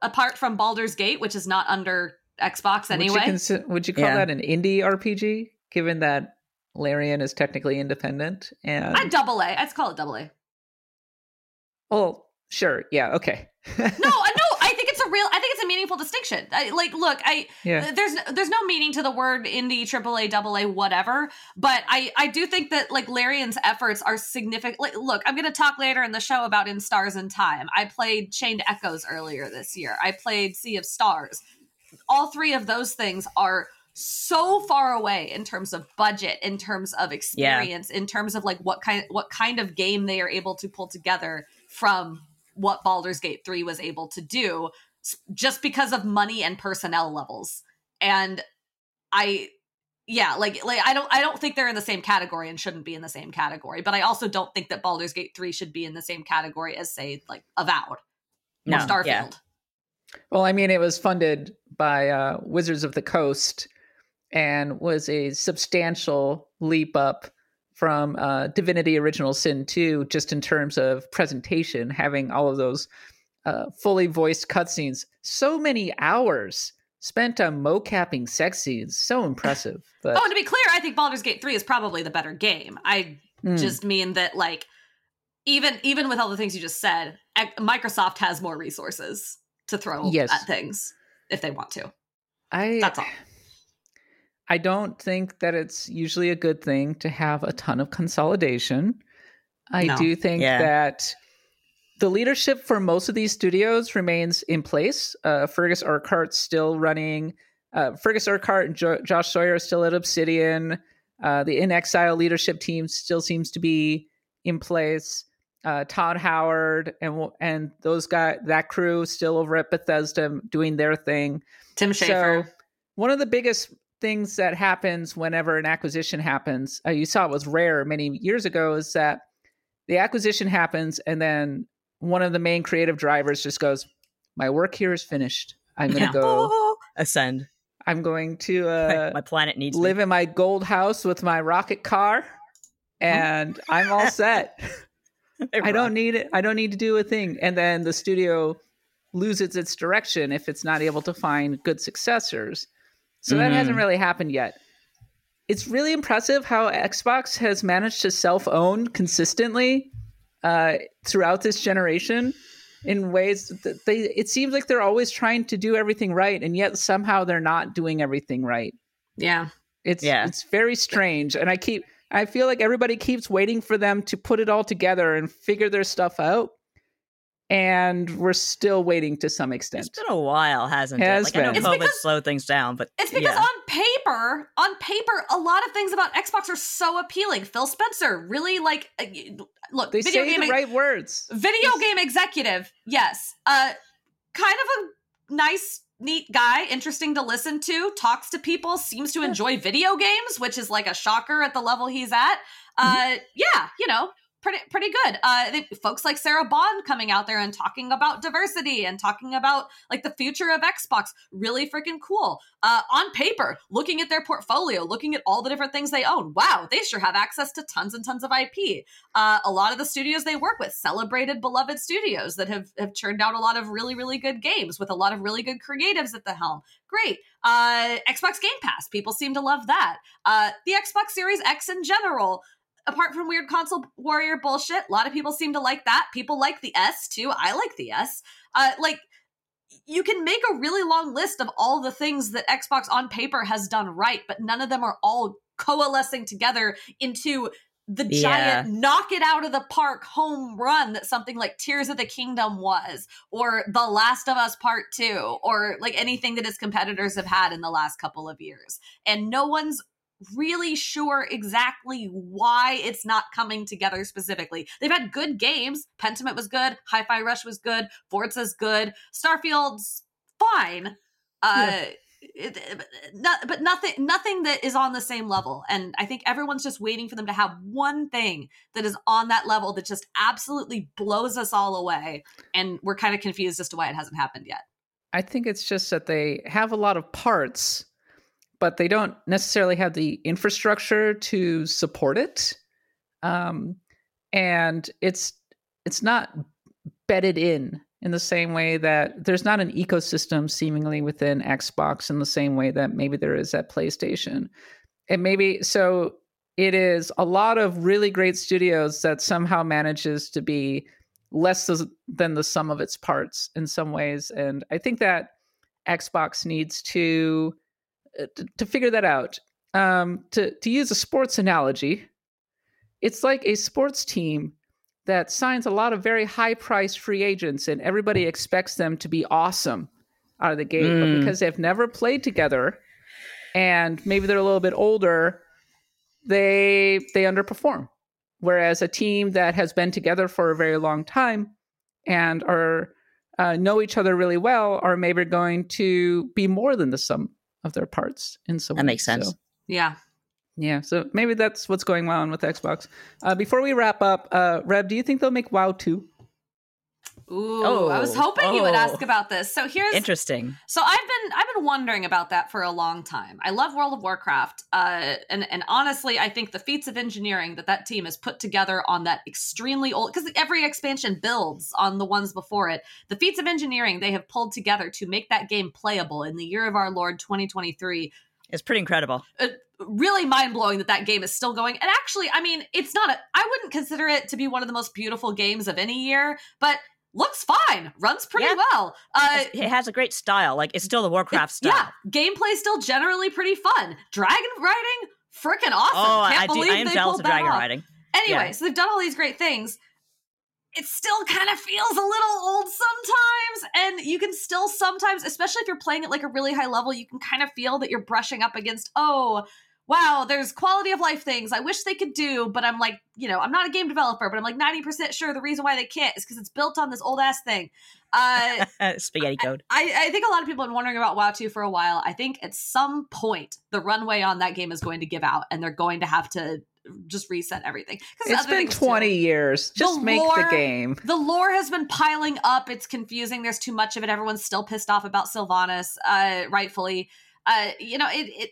apart from Baldur's Gate which is not under Xbox anyway. Would you, consi- would you call Yeah. that an indie RPG given that Larian is technically independent and I double A. I'd call it double A. Oh, sure. Yeah, okay. (laughs) No, I no, I think it's a real I think it's a meaningful distinction. I, like look, I yeah. there's there's no meaning to the word indie AAA double A whatever but I I do think that like Larian's efforts are significant like, look I'm gonna talk later in the show about in stars and time I played Chained Echoes earlier this year I played Sea of Stars all three of those things are so far away in terms of budget in terms of experience in terms of like what kind what kind of game they are able to pull together from what Baldur's Gate 3 was able to do just because of money and personnel levels and i yeah like like i don't i don't think they're in the same category and shouldn't be in the same category but i also don't think that Baldur's Gate 3 should be in the same category as say like Avowed No, or Starfield yeah. Well, I mean, it was funded by uh, Wizards of the Coast and was a substantial leap up from uh, Divinity Original Sin 2, just in terms of presentation, having all of those uh, fully voiced cutscenes. So many hours spent on mocapping sex scenes. So impressive. But oh and to be clear i think Baldur's Gate 3 is probably the better game i mm, just mean that like even even with all the things you just said microsoft has more resources to throw Yes. at things if they want to I, that's all I don't think that it's usually a good thing to have a ton of consolidation. I No. do think Yeah. that the leadership for most of these studios remains in place. Uh, Fergus Urquhart's still running. Uh, Fergus Urquhart and jo- Josh Sawyer are still at Obsidian. Uh, the inXile leadership team still seems to be in place. Uh, Todd Howard and and those guys, that crew, still over at Bethesda doing their thing. tim schafer So, one of the biggest things that happens whenever an acquisition happens, uh, you saw it was rare many years ago, is that the acquisition happens and then one of the main creative drivers just goes, "My work here is finished. I'm going to Yeah. go. Oh, (laughs) ascend. I'm going to uh, my planet needs live me. in my gold house with my rocket car, and I'm all set." (laughs) I don't need it. I don't need to do a thing. And then the studio loses its direction if it's not able to find good successors. So that hasn't Mhm. really happened yet. It's really impressive how Xbox has managed to self own consistently uh, throughout this generation in ways that they it seems like they're always trying to do everything right and yet somehow they're not doing everything right yeah it's Yeah. it's very strange, and I keep I feel like everybody keeps waiting for them to put it all together and figure their stuff out, and we're still waiting to some extent. It's been a while, hasn't Has it? Like I know been. It's COVID because- slowed things down, but It's because yeah. on paper, on paper, a lot of things about Xbox are so appealing. Phil Spencer really like uh, look They video say game the right words. video game executive. Yes, uh, kind of a nice, neat guy, interesting to listen to. Talks to people, seems to enjoy video games, which is like a shocker at the level he's at. Uh, yeah, you know. Pretty, pretty good. Uh, folks like Sarah Bond coming out there and talking about diversity and talking about like the future of Xbox. Really freaking cool. Uh, on paper, looking at their portfolio, looking at all the different things they own. Wow, they sure have access to tons and tons of IP. Uh, a lot of the studios they work with, celebrated, beloved studios that have have churned out a lot of really, really good games with a lot of really good creatives at the helm. Great. Uh, Xbox Game Pass, people seem to love that. Uh, the Xbox Series X in general. Apart from weird console warrior bullshit, a lot of people seem to like that. People like the S too. I like the S. Uh, like you can make a really long list of all the things that Xbox on paper has done right, but none of them are all coalescing together into the giant knock it out of the park home run that something like Tears of the Kingdom was, or The Last of Us Part 2, or like anything that its competitors have had in the last couple of years. And no one's really sure exactly why it's not coming together specifically. They've had good games. Pentiment was good. Hi-Fi Rush was good. Forza's good. Starfield's fine. Uh, it, not, but nothing nothing that is on the same level and i think everyone's just waiting for them to have one thing that is on that level that just absolutely blows us all away and we're kind of confused as to why it hasn't happened yet i think it's just that they have a lot of parts but they don't necessarily have the infrastructure to support it um, and it's it's not bedded in in the same way that there's not an ecosystem seemingly within Xbox in the same way that maybe there is at PlayStation. And maybe so it is a lot of really great studios that somehow manages to be less than the sum of its parts in some ways and I think that Xbox needs to uh, to, figure that out. Um, to to use a sports analogy, it's like a sports team that signs a lot of very high priced free agents and everybody expects them to be awesome out of the gate. Mm. But because they've never played together and maybe they're a little bit older, they they underperform. Whereas a team that has been together for a very long time and are uh, know each other really well are maybe going to be more than the sum of their parts in some that makes sense so, yeah yeah, so maybe that's what's going on with Xbox. Uh, before we wrap up, uh, Reb, do you think they'll make WoW 2? Ooh, oh, I was hoping oh. you would ask oh. about this. So here's interesting. So I've been I've been wondering about that for a long time. I love World of Warcraft, uh, and and honestly, I think the feats of engineering that that team has put together on that extremely old because every expansion builds on the ones before it. The feats of engineering they have pulled together to make that game playable in the year of our Lord 2023 is pretty incredible. Uh, really mind blowing that that game is still going. And actually, I mean, it's not a, I wouldn't consider it to be one of the most beautiful games of any year, but looks fine, runs pretty yeah. well. Uh, it has a great style. Like it's still the Warcraft style. Yeah, gameplay still generally pretty fun. Dragon riding, freaking awesome. Oh, Can't I, believe I am they jealous of dragon off. riding. Anyway, yeah. so they've done all these great things. It still kind of feels a little old sometimes, and you can still sometimes, especially if you're playing at like a really high level, you can kind of feel that you're brushing up against, oh, wow, there's quality of life things I wish they could do, but I'm like, you know, I'm not a game developer, but I'm like 90% sure the reason why they can't is because it's built on this old ass thing. Uh, (laughs) Spaghetti code. I, I, think a lot of people have been wondering about WoW 2 for a while. I think at some point the runway on that game is going to give out and they're going to have to just reset everything. It's been 20 too. years. Just the make lore, the game. The lore has been piling up. It's confusing. There's too much of it. Everyone's still pissed off about Sylvanas, uh, rightfully. Uh, you know, it, it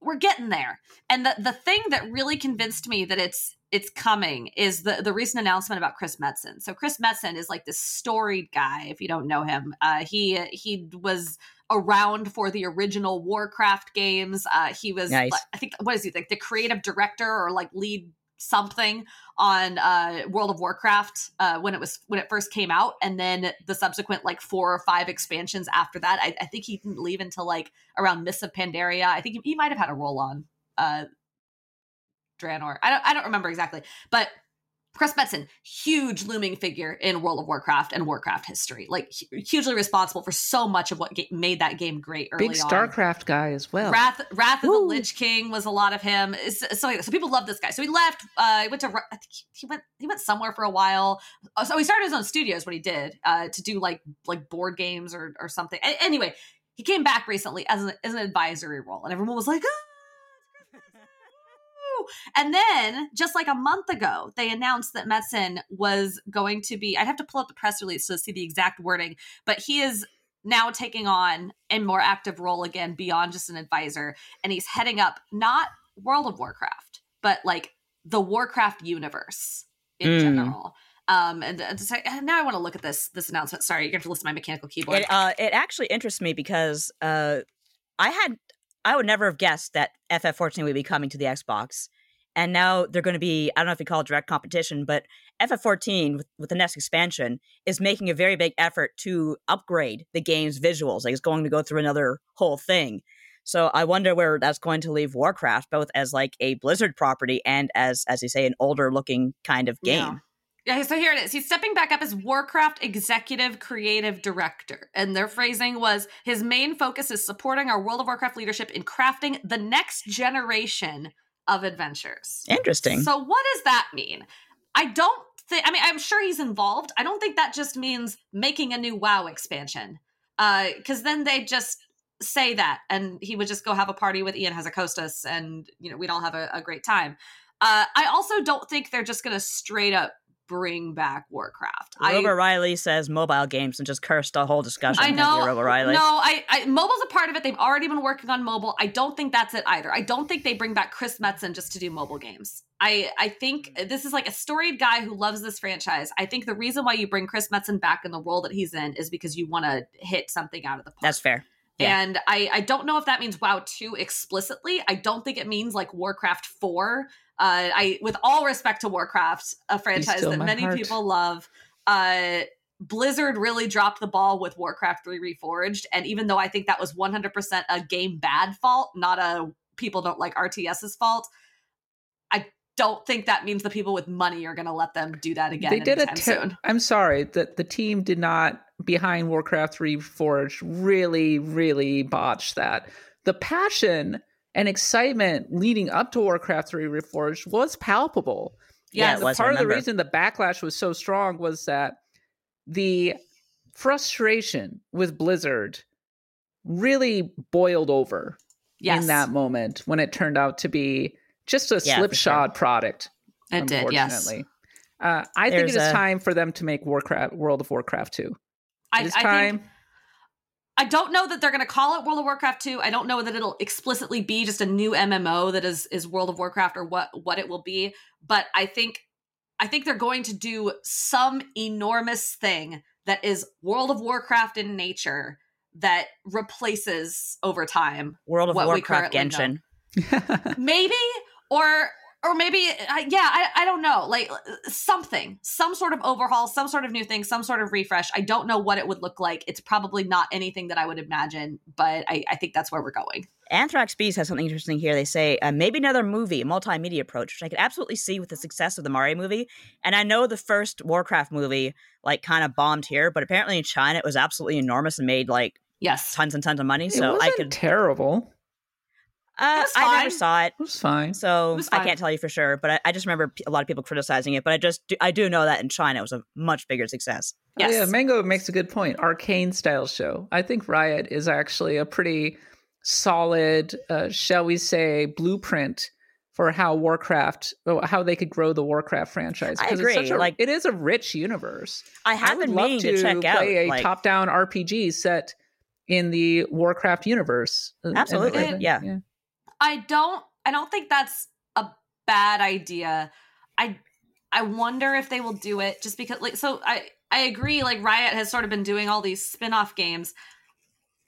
we're getting there. And the the thing that really convinced me that it's it's coming is the the recent announcement about Chris Metzen. So Chris Metzen is like this storied guy. If you don't know him, uh, he he was around for the original Warcraft games. Uh, he was, nice. I think, what is he like the creative director or like lead something on uh, World of Warcraft uh, when it was when it first came out, and then the subsequent like four or five expansions after that. I, I think he didn't leave until like around Mists of Pandaria. I think he, he might have had a role on uh, Draenor. I don't I don't remember exactly, but Chris Metzen, huge looming figure in World of Warcraft and Warcraft history, like hugely responsible for so much of what ga- made that game great. Early Big StarCraft on. guy as well. Wrath, Wrath of the Lich King was a lot of him. So, so people love this guy. So he left. Uh, he went to. I think he went. He went somewhere for a while. Uh, so he started his own studios. What he did uh, to do like like board games or or something. A- anyway, he came back recently as an, as an advisory role, and everyone was like. Oh, and then, just like a month ago, they announced that Metzen was going to be. I'd have to pull up the press release to see the exact wording, but he is now taking on a more active role again beyond just an advisor. And he's heading up not World of Warcraft, but like the Warcraft universe in mm. general. Um, and, and, say, and, now I want to look at this this announcement. Sorry, you have to listen to my mechanical keyboard. It, uh, it actually interests me because uh, I had I would never have guessed that FF14 would be coming to the Xbox. And now they're going to be i don't know if you call it direct competition but ff14 with, with, the next expansion is making a very big effort to upgrade the game's visuals. Like it's going to go through another whole thing. So i wonder where that's going to leave warcraft both as like a blizzard property and as as you say an older looking kind of game. yeah. Yeah, so here it is. He's stepping back up as Warcraft Executive Creative Director. And their phrasing was his main focus is supporting our World of Warcraft leadership in crafting the next generation of adventures. Interesting. So what does that mean? I don't think I mean I'm sure he's involved. I don't think that just means making a new WoW expansion. Uh cuz then they just say that and he would just go have a party with Ion Hazzikostas and you know we'd all have a, a great time. Uh, I also don't think they're just going to straight up bring back Warcraft. Rob I, O'Reilly says mobile games and just cursed the whole discussion. I know. Rob O'Reilly. No, I, I mobile's a part of it. They've already been working on mobile. I don't think that's it either. I don't think they bring back Chris Metzen just to do mobile games. I I think this is like a storied guy who loves this franchise. I think the reason why you bring Chris Metzen back in the role that he's in is because you want to hit something out of the park. That's fair. Yeah. And I, I don't know if that means WoW 2 explicitly. I don't think it means like Warcraft 4. Uh, I, with all respect to Warcraft, a franchise that many heart. people love, uh, Blizzard really dropped the ball with Warcraft 3 Reforged. And even though I think that was 100% a game bad fault, not a people don't like RTS's fault, I don't think that means the people with money are going to let them do that again. they did a te- soon. I'm sorry that the team did not behind Warcraft 3 Reforged, really really botched that. The passion and excitement leading up to Warcraft 3 Reforged was palpable. Yeah, was. I Part of the reason the backlash was so strong was that the frustration with Blizzard really boiled over Yes. in that moment when it turned out to be just a Yeah, slipshod product. it did, yes. Uh, I think it is a- time for them to make Warcraft World of Warcraft 2. I, It is I think I don't know that they're going to call it World of Warcraft 2. I don't know that it'll explicitly be just a new MMO that is is World of Warcraft or what what it will be, but I think I think they're going to do some enormous thing that is World of Warcraft in nature that replaces over time. World of Warcraft Genshin. Maybe or or maybe uh, yeah, I I don't know. Like something, some sort of overhaul, some sort of new thing, some sort of refresh. I don't know what it would look like. It's probably not anything that I would imagine, but I, I think that's where we're going. Anthrax Bees has something interesting here. They say uh, maybe another movie, a multimedia approach, which I could absolutely see with the success of the Mario movie. And I know the first Warcraft movie like kind of bombed here, but apparently in China it was absolutely enormous and made like Yes. tons and tons of money. it so wasn't I could. terrible. Uh, was I never saw it, It was fine. so was I can't tell you for sure. But I, I just remember p- a lot of people criticizing it. But I just do, I do know that in China it was a much bigger success. Oh, yeah, Mango makes a good point. Arcane style show. I think Riot is actually a pretty solid, uh, shall we say, blueprint for how Warcraft, oh, how they could grow the Warcraft franchise. I 'Cause agree, It's such a, like- it is a rich universe. I I would been love to, to, check out. a like, top-down RPG set in the Warcraft universe. Uh, and Absolutely, everything. yeah. I don't I don't think that's a bad idea. I I wonder if they will do it just because like so I I agree like Riot has sort of been doing all these spin-off games.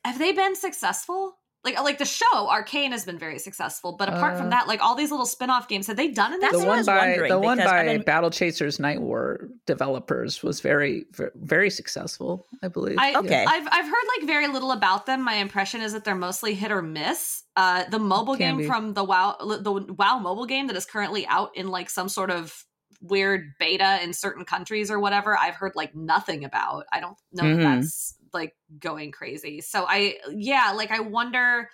Have they been successful? Like like the show Arcane has been very successful, but apart Uh, from that like all these little spin-off games have they done in that? the one by the one by I've been- Battle Chasers Night War developers was very very successful, I believe. I, Okay. I've I've heard like very little about them. My impression is that they're mostly hit or miss. Uh, the mobile Can game be. from the WoW the WoW mobile game that is currently out in like some sort of weird beta in certain countries or whatever. I've heard like nothing about. I don't know Mhm. that that's like going crazy. So I yeah, like I wonder.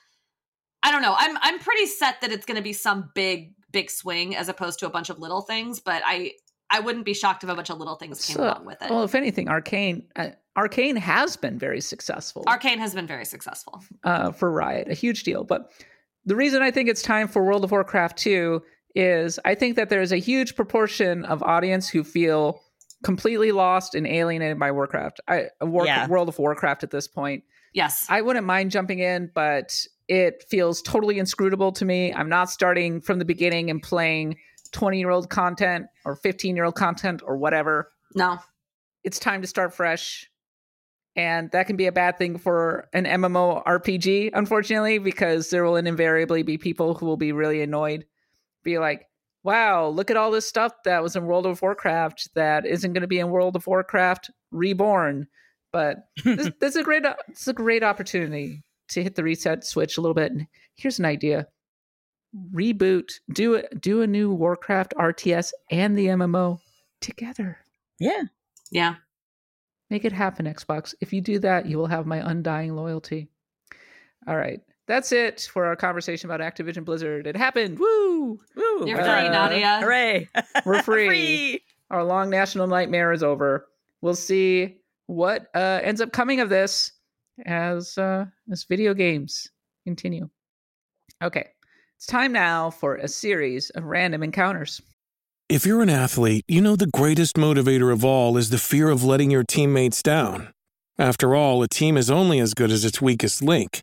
I don't know. I'm I'm pretty set that it's going to be some big big swing as opposed to a bunch of little things. But I I wouldn't be shocked if a bunch of little things came So- along with it. Well, if anything, Arcane uh, Arcane has been very successful Arcane has been very successful. uh, for Riot, a huge deal. But the reason I think it's time for World of Warcraft 2 is I think that there's a huge proportion of audience who feel completely lost and alienated by Warcraft. I War- Yeah. World of Warcraft at this point. Yes. I wouldn't mind jumping in, but it feels totally inscrutable to me. I'm not starting from the beginning and playing 20 year old content or 15 year old content or whatever. No. It's time to start fresh. And that can be a bad thing for an MMO RPG, unfortunately, because there will invariably be people who will be really annoyed. Be like, wow, look at all this stuff that was in World of Warcraft that isn't going to be in World of Warcraft Reborn. But this, (laughs) this is a great it's a great opportunity to hit the reset switch a little bit. And here's an idea: reboot, do a, do a new Warcraft RTS and the MMO together. Yeah. Yeah. Make it happen, Xbox. If you do that, you will have my undying loyalty. All right. That's it for our conversation about Activision Blizzard. It happened. Woo! Woo, You're we're free. Nadia. Hooray. We're (laughs) free. Free. Our long national nightmare is over. We'll see what uh, ends up coming of this. as uh, as video games continue. Okay, it's time now for a series of random encounters. If you're an athlete, you know the greatest motivator of all is the fear of letting your teammates down. After all, a team is only as good as its weakest link.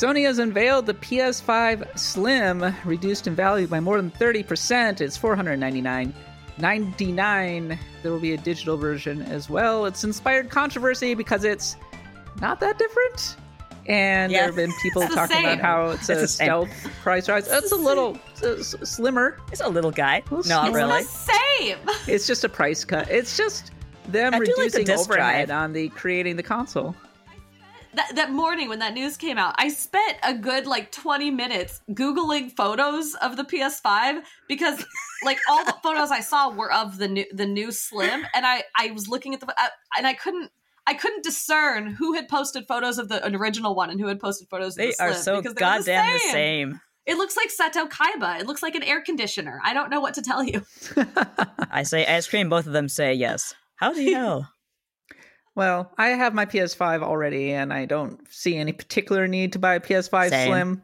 Sony has unveiled the PS5 Slim, reduced in value by more than 30%. It's $499.99. There will be a digital version as well. It's inspired controversy because it's not that different. And Yeah. there have been people It's talking about how it's, It's a the same. stealth price rise. It's a little uh, s- slimmer. It's a little guy. Well, Not it's really. The same. It's just a price cut. It's just them I do like the reducing overhead drive. on the creating the console. That, that morning when that news came out, I spent a good like 20 minutes Googling photos of the PS5 because like all the photos I saw were of the new the new Slim, and I I was looking at the uh, and I couldn't I couldn't discern who had posted photos of the original one and who had posted photos of They the Slim are so because they were goddamn the same. It looks like Seto Kaiba. It looks like an air conditioner. I don't know what to tell you. (laughs) I say ice cream, both of them say yes. How do you know? Well, I have my PS5 already, and I don't see any particular need to buy a PS5 Same. Slim.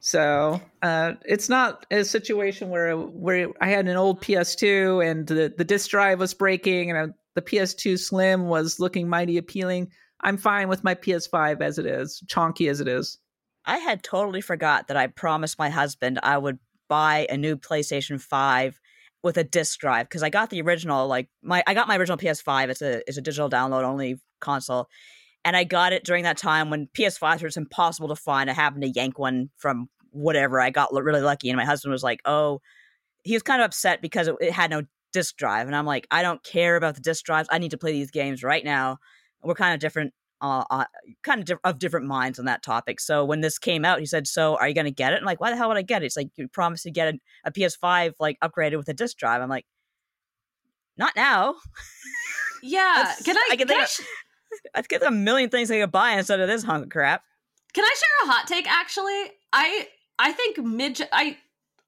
So uh, it's not a situation where where I had an old PS2 and the, the disk drive was breaking, and uh the PS2 Slim was looking mighty appealing. I'm fine with my PS5 as it is, chonky as it is. I had totally forgot that I promised my husband I would buy a new PlayStation 5 with a disc drive because I got the original like my I got my original PS5 it's a it's a digital download only console and I got it during that time when PS5s were impossible to find. I happened to yank one from whatever. I got really lucky and my husband was like oh he was kind of upset because it, it had no disc drive and I'm like I don't care about the disc drives. I need to play these games right now. We're kind of different uh, uh kind of diff- of different minds on that topic. So when this came out, he said, "So are you going to get it?" I'm like, "Why the hell would I get it?" It's like you promised to get a, a PS5 like upgraded with a disc drive. I'm like, "Not now. Yeah. Can I, I can can, I (laughs) sh- a million things I could buy instead of this hunk of crap." can I share a hot take actually? I I think mid I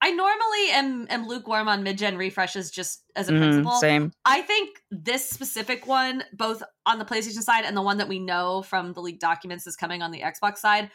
I normally am am lukewarm on mid gen refreshes just as a Mhm, principle. same. I think this specific one, both on the PlayStation side and the one that we know from the leaked documents is coming on the Xbox side,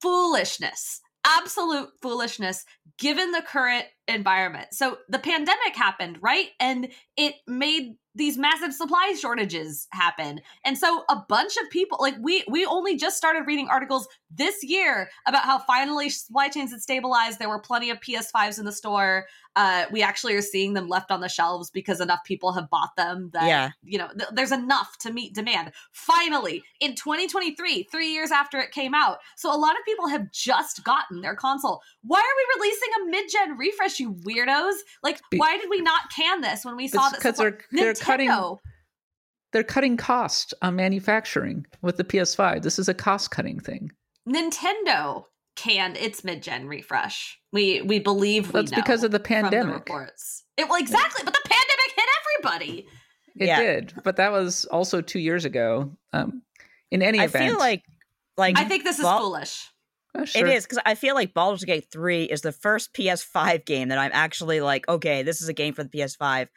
foolishness. Absolute foolishness given the current environment. So the pandemic happened, right? And it made these massive supply shortages happen. And so a bunch of people like we we only just started reading articles this year about how finally supply chains had stabilized. There were plenty of PS5s in the store. Uh, we actually are seeing them left on the shelves because enough people have bought them that Yeah. you know th- there's enough to meet demand. Finally, in 2023, three years after it came out, so a lot of people have just gotten their console. Why are we releasing a mid-gen refresh, you weirdos? Like, why did we not can this when we saw It's that? because they're they're cutting they're cutting cost on manufacturing with the PS5. This is a cost cutting thing. Nintendo canned its mid-gen refresh. We we believe we That's know because of the from pandemic. reports. It well exactly, but the pandemic hit everybody. It Yeah. did, but that was also two years ago. Um, in any I event, I feel like like I think this is Bal- foolish. Oh, sure. It is because I feel like Baldur's Gate 3 is the first PS5 game that I'm actually like, okay, this is a game for the PS5.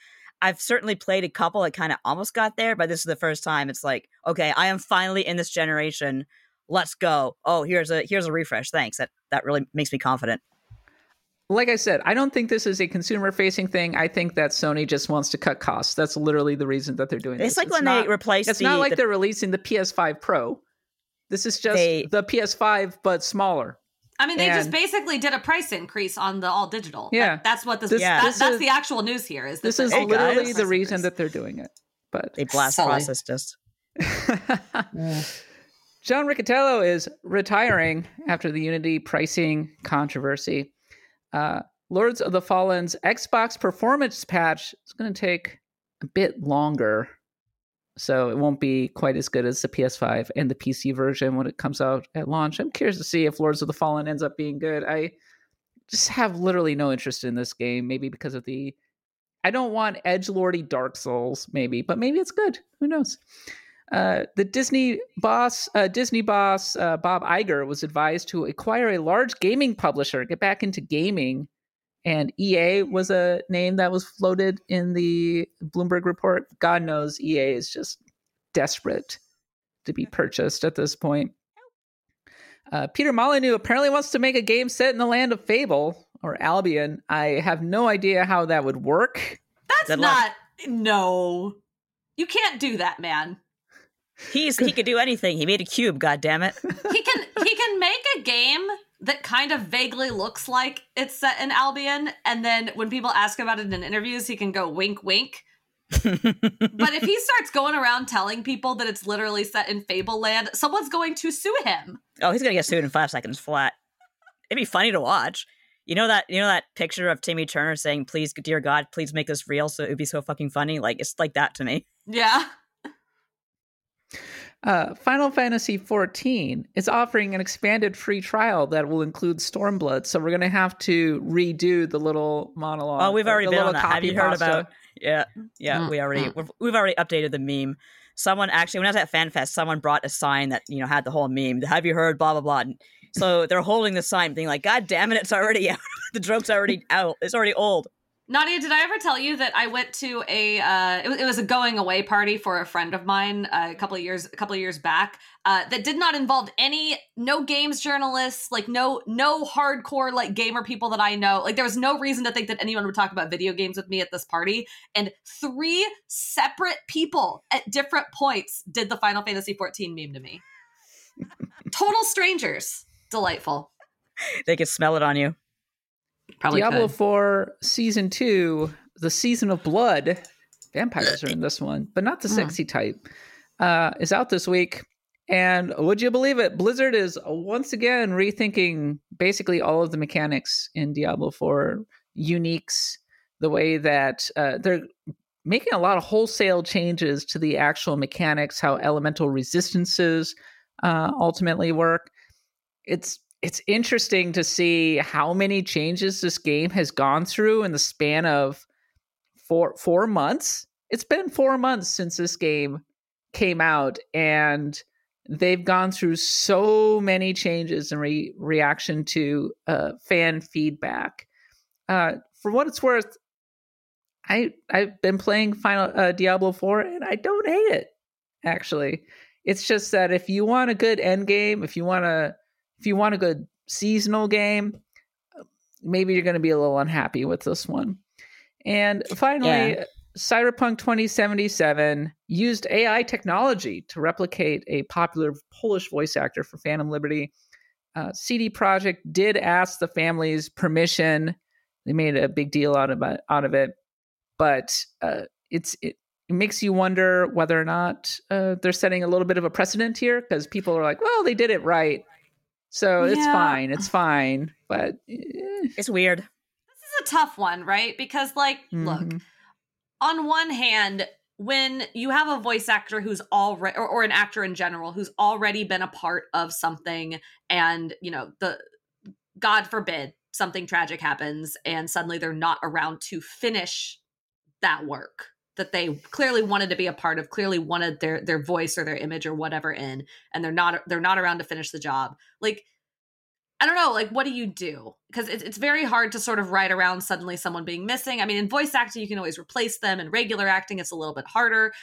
I've certainly played a couple that kind of almost got there, but this is the first time it's like, okay, I am finally in this generation. Let's go. Oh, here's a here's a refresh. Thanks. That that really makes me confident. like I said, I don't think this is a consumer facing thing. I think that Sony just wants to cut costs. That's literally the reason that they're doing this. It's this. like when not, they replace It's the, not like the- they're releasing the PS5 Pro. This is just They- the PS5 but smaller. I mean, they just basically did a price increase on the all digital. That- Yeah. that's what this. This- that- this that's is- the actual news here. Is that This is literally guys. the reason that they're doing it. But they blast Sully. process just (laughs) mm. John Riccitiello is retiring after the Unity pricing controversy. Uh, Lords of the Fallen's Xbox performance patch is going to take a bit longer. So it won't be quite as good as the PS5 and the PC version when it comes out at launch. I'm curious to see if Lords of the Fallen ends up being good. I just have literally no interest in this game, maybe because of the. I don't want edge lordy Dark Souls, maybe, but maybe it's good. Who knows? Uh, the Disney boss, uh, Disney boss uh, Bob Iger, was advised to acquire a large gaming publisher, get back into gaming, and EA was a name that was floated in the Bloomberg report. God knows EA is just desperate to be purchased at this point. Uh, Peter Molyneux apparently wants to make a game set in the land of Fable or Albion. I have no idea how that would work. That's Good luck. not. No, you can't do that, man. He's he could do anything. He made a cube. God damn it! (laughs) He can he can make a game that kind of vaguely looks like it's set in Albion, and then when people ask about it in interviews, he can go wink wink. but if he starts going around telling people that it's literally set in Fable Land, someone's going to sue him. Oh, he's gonna get sued in five seconds flat. It'd be funny to watch. You know that you know that picture of Timmy Turner saying, "Please, dear God, please make this real," so it would be so fucking funny. Like it's like that to me. Yeah. Uh, Final Fantasy XIV is offering an expanded free trial that will include Stormblood. So we're going to have to redo the little monologue. Oh, we've already the been on that. Have you heard pasta. about? Yeah, yeah. Mm, we already mm. we've, we've already updated the meme. Someone actually, when I was at FanFest, someone brought a sign that you know had the whole meme. Have you heard? Blah blah blah. And So they're holding the sign, being like, "God damn it, it's already (laughs) out. the joke's already out. It's already old." Nadia, did I ever tell you that I went to a uh, it, was, it was a going away party for a friend of mine uh, a couple of years a couple of years back uh, that did not involve any no games journalists like no no hardcore like gamer people that I know. Like there was no reason to think that anyone would talk about video games with me at this party. And three separate people at different points did the Final Fantasy 14 meme to me. (laughs) Total strangers. Delightful. They could smell it on you. Probably Diablo could. 4 Season 2, The Season of Blood, vampires are in this one, but not the Mm. sexy type, uh, is out this week. And would you believe it? Blizzard is once again rethinking basically all of the mechanics in Diablo 4, uniques, the way that uh, they're making a lot of wholesale changes to the actual mechanics, how elemental resistances uh, ultimately work. It's it's interesting to see how many changes this game has gone through in the span of four four months. It's been four months since this game came out, and they've gone through so many changes in re- reaction to uh, fan feedback. Uh, for what it's worth, I I've been playing Final uh, Diablo four, and I don't hate it. Actually, it's just that if you want a good end game, if you want to if you want a good seasonal game, maybe you're going to be a little unhappy with this one. And finally, Yeah. Cyberpunk 2077 used AI technology to replicate a popular Polish voice actor for Phantom Liberty. Uh, CD Projekt did ask the family's permission. They made a big deal out of it, out of it, but uh, it's it, it makes you wonder whether or not uh, they're setting a little bit of a precedent here because people are like, well, they did it right, so it's fine, it's fine. But eh, It's weird. this is a tough one right because like look mhm. on one hand, when you have a voice actor who's already, or, or an actor in general, who's already been a part of something, and you know, the God forbid something tragic happens, and suddenly they're not around to finish that work that they clearly wanted to be a part of, clearly wanted their their voice or their image or whatever in, and they're not they're not around to finish the job. Like I don't know, like, what do you do? Because it's, it's very hard to sort of ride around suddenly someone being missing. I mean, in voice acting, you can always replace them. In regular acting, it's a little bit harder.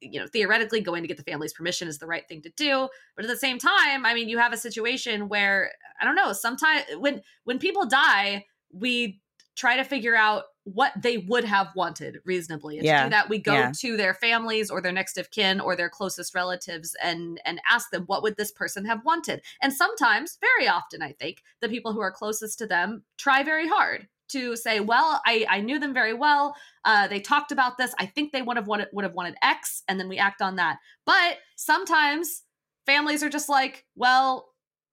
You know, theoretically, going to get the family's permission is the right thing to do. But at the same time, I mean, you have a situation where I don't know. Sometimes when when people die, we try to figure out what they would have wanted reasonably. And Yeah. to do that, we go Yeah. to their families or their next of kin or their closest relatives and and ask them what would this person have wanted. And sometimes, very often, I think, the people who are closest to them try very hard to say, well, I, I knew them very well. Uh, they talked about this. I think they would have wanted would have wanted X, and then we act on that. But sometimes families are just like, well,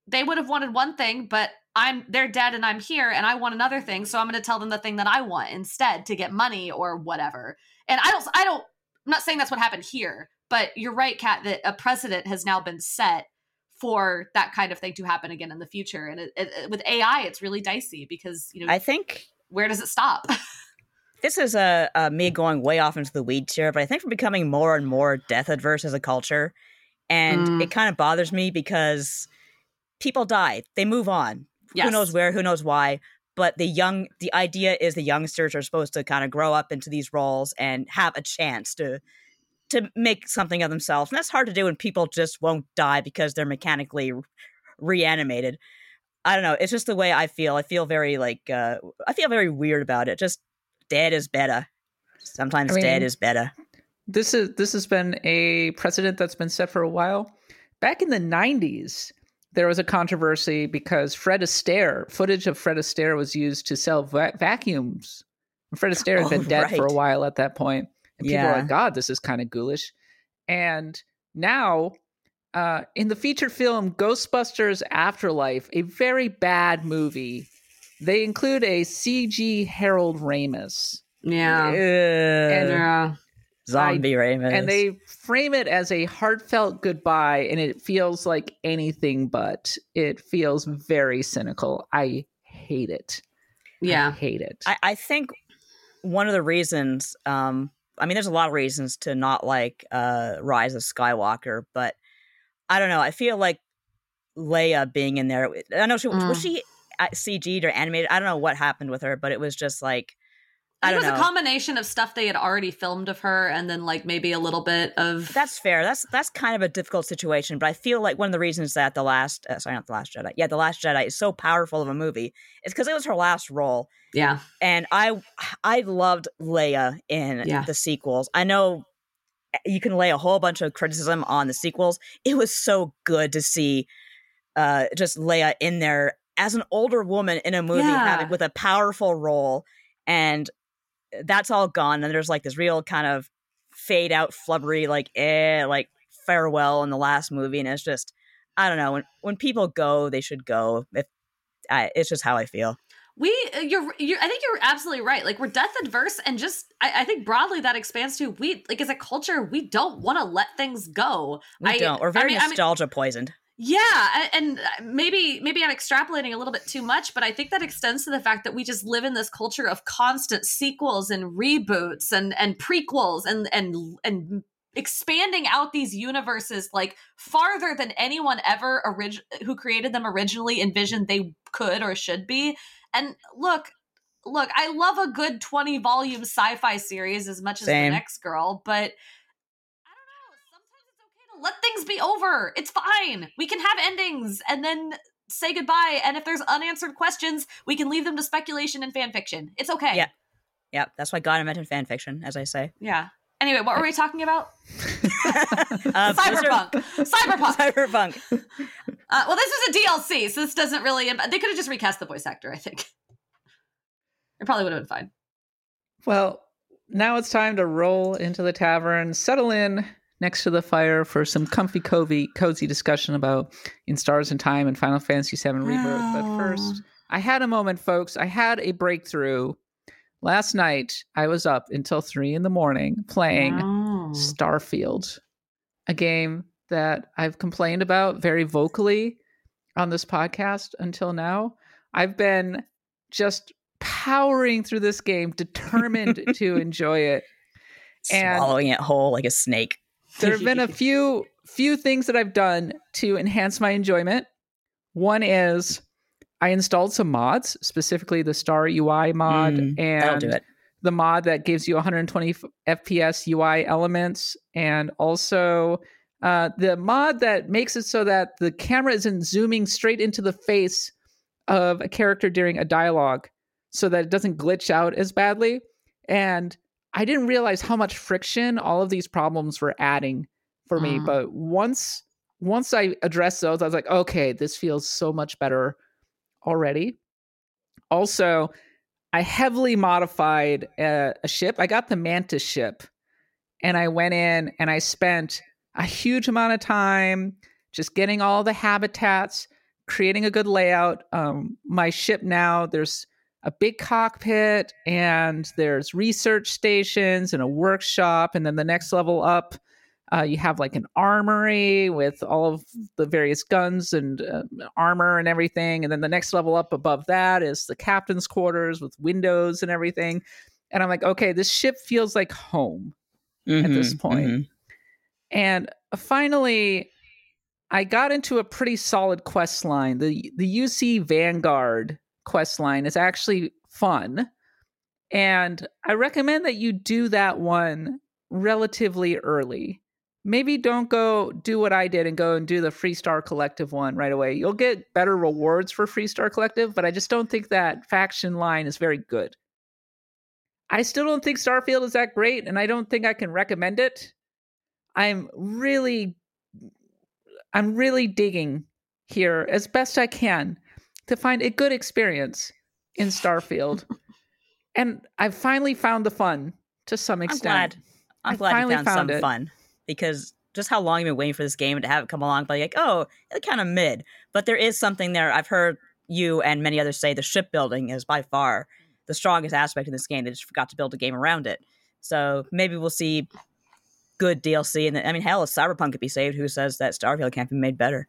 they would have wanted one thing, but I'm they're dead and I'm here and I want another thing, so I'm going to tell them the thing that I want instead to get money or whatever. And I don't I don't I'm not saying that's what happened here, but you're right, Kat, that a precedent has now been set for that kind of thing to happen again in the future. And it, it, with AI, it's really dicey because you know I think where does it stop? (laughs) this is a, uh me going way off into the weeds here, but I think we're becoming more and more death adverse as a culture, and Mm. it kind of bothers me because people die, they move on. Yes. Who knows where? Who knows why? But the young, the idea is the youngsters are supposed to kind of grow up into these roles and have a chance to to make something of themselves, and that's hard to do when people just won't die because they're mechanically reanimated. I don't know. It's just the way I feel. I feel very like uh, I feel very weird about it. Just dead is better. Sometimes I mean, dead is better. This is this has been a precedent that's been set for a while. Back in the '90s, there was a controversy because Fred Astaire footage of Fred Astaire was used to sell va- vacuums. And Fred Astaire had Oh, been dead for a while at that point, and people were like, "God, this is kind of ghoulish." And now, uh, in the feature film Ghostbusters Afterlife, a very bad movie, they include a CG Harold Ramis. yeah. Ugh. yeah. Zombie Ramis. and they frame it as a heartfelt goodbye and it feels like anything but it feels very cynical i hate it Yeah. I Yeah. hate it I, I think one of the reasons, um, I mean, there's a lot of reasons to not like uh, Rise of Skywalker, but I don't know. I feel like Leia being in there. I know she was Mm. she uh, CG'd or animated. I don't know what happened with her, but it was just like I it was know. a combination of stuff they had already filmed of her and then like maybe a little bit of That's fair. That's that's kind of a difficult situation, but I feel like one of the reasons that the last, uh, sorry, not the Last Jedi, yeah, the Last Jedi is so powerful of a movie is because it was her last role, yeah. and I I loved Leia in Yeah. the sequels. I know eh, you can lay a whole bunch of criticism on the sequels. It was so good to see uh just Leia in there as an older woman in a movie Yeah. having with a powerful role and that's all gone and there's like this real kind of fade out flubbery like eh like farewell in the last movie and it's just I don't know when when people go they should go if I, it's just how I feel. We, uh, you're, you're, I think you're absolutely right. Like we're death adverse, and just, I, I think broadly that expands to we, like as a culture, we don't want to let things go. We I don't. We're I very mean- I mean- nostalgia poisoned. Yeah, and uh, maybe maybe I'm extrapolating a little bit too much, but I think that extends to the fact that we just live in this culture of constant sequels and reboots and and prequels and and and expanding out these universes like farther than anyone ever orig- who created them originally envisioned they could or should be. And look, look, I love a good 20 volume sci-fi series as much as Same. the next girl, but I don't know. Sometimes it's okay to let things be over. It's fine. We can have endings and then say goodbye. And if there's unanswered questions, we can leave them to speculation and fan fiction. It's okay. Yeah. Yeah. that's why God invented fan fiction, as I say. Yeah. Anyway, what were we talking about? (laughs) Uh, Cyberpunk. Cyberpunk. (laughs) Cyberpunk. Uh, well, this is a DLC, so this doesn't really. They could have just recast the voice actor. I think it probably would have been fine. well now it's time to roll into the tavern settle in next to the fire for some comfy cozy cozy discussion about in stars and time and final fantasy 7 rebirth but first I had a moment, folks. I had a breakthrough. Last night, I was up until three in the morning playing Oh. Starfield, a game that I've complained about very vocally on this podcast until now. I've been just powering through this game, determined (laughs) to enjoy it. And- Swallowing it whole like a snake. There have been a (laughs) few few things that I've done to enhance my enjoyment. One is I installed some mods, specifically the Star UI mod Mm, and the mod that gives you 120 FPS UI elements, and also uh, the mod that makes it so that the camera isn't zooming straight into the face of a character during a dialogue. so that it doesn't glitch out as badly. And I didn't realize how much friction all of these problems were adding for me. Mm. But once once I addressed those, I was like, okay, this feels so much better already. Also, I heavily modified a, a ship. I got the Mantis ship, and I went in and I spent a huge amount of time just getting all the habitats, creating a good layout. Um, my ship now, there's a big cockpit and there's research stations and a workshop, and then the next level up. Uh, you have like an armory with all of the various guns and uh, armor and everything. And then the next level up above that is the captain's quarters with windows and everything. And I'm like, okay, this ship feels like home at this Mhm, point. mhm. And finally, I got into a pretty solid quest line. The the UC Vanguard quest line is actually fun. And I recommend that you do that one relatively early. Maybe don't go do what I did and go and do the Freestar Collective one right away. You'll get better rewards for Freestar Collective, but I just don't think that faction line is very good. I still don't think Starfield is that great, and I don't think I can recommend it. I'm really I'm really digging here as best I can to find a good experience in Starfield. (laughs) and I've finally found the fun to some I'm extent. glad. I'm glad you finally found, found some it. fun because just how long you've been waiting for this game to have it come along, but like, oh, it's kind of mid. But there is something there. I've heard you and many others say the shipbuilding is by far the strongest aspect in this game. They just forgot to build a game around it. So maybe we'll see good DLC. And I mean, hell, if Cyberpunk could be saved, who says that Starfield can't be made better?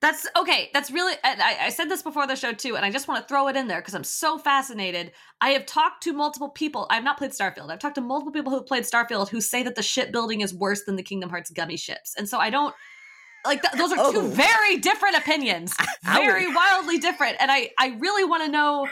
That's okay. That's really. I, I said this before the show too, and I just want to throw it in there because I'm so fascinated. I have talked to multiple people. I've not played Starfield. I've talked to multiple people who played Starfield who say that the shipbuilding is worse than the Kingdom Hearts gummy ships, and so I don't. Like th- those are two Oh. very different opinions, (laughs) very wildly different, and I I really want to know: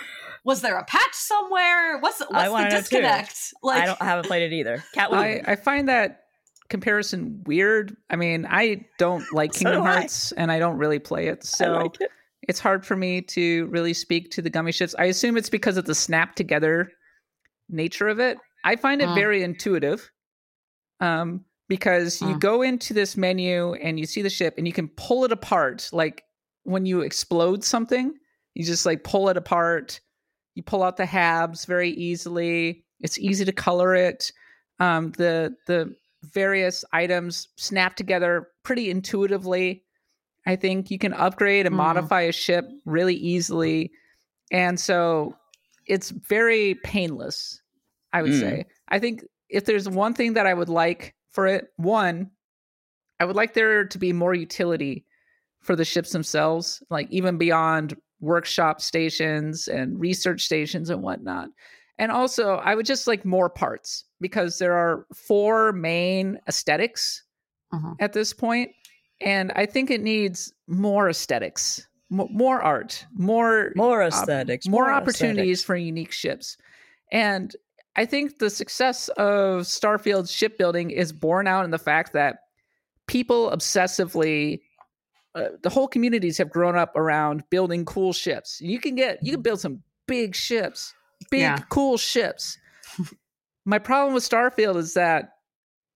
was there a patch somewhere? What's what's the wanna know, too. disconnect? Like I don't I haven't played it either. (laughs) Kat, what do you I. I find that comparison weird. I mean, I don't (laughs) like So Kingdom do I. Hearts and I don't really play it. So like it. it's hard for me to really speak to the gummy ships. I assume it's because of the snap together nature of it. I find it Hmm. very intuitive. Um, because you Hmm. go into this menu and you see the ship and you can pull it apart. Like when you explode something, you just like pull it apart. You pull out the halves very easily. It's easy to color it. Um, the the various items snap together pretty intuitively. I think you can upgrade and Mhm. modify a ship really easily. And so it's very painless, I would Mm. say. I think if there's one thing that I would like for it, one, I would like there to be more utility for the ships themselves, like even beyond workshop stations and research stations and whatnot. And also, I would just like more parts because there are four main aesthetics Mhm. at this point, and I think it needs more aesthetics, mo- more art, more More op- aesthetics. more, more opportunities aesthetics. for unique ships. And I think the success of Starfield shipbuilding is borne out in the fact that people obsessively uh, the whole communities have grown up around building cool ships. You can get you can build some big ships, big Yeah. cool ships. My problem with Starfield is that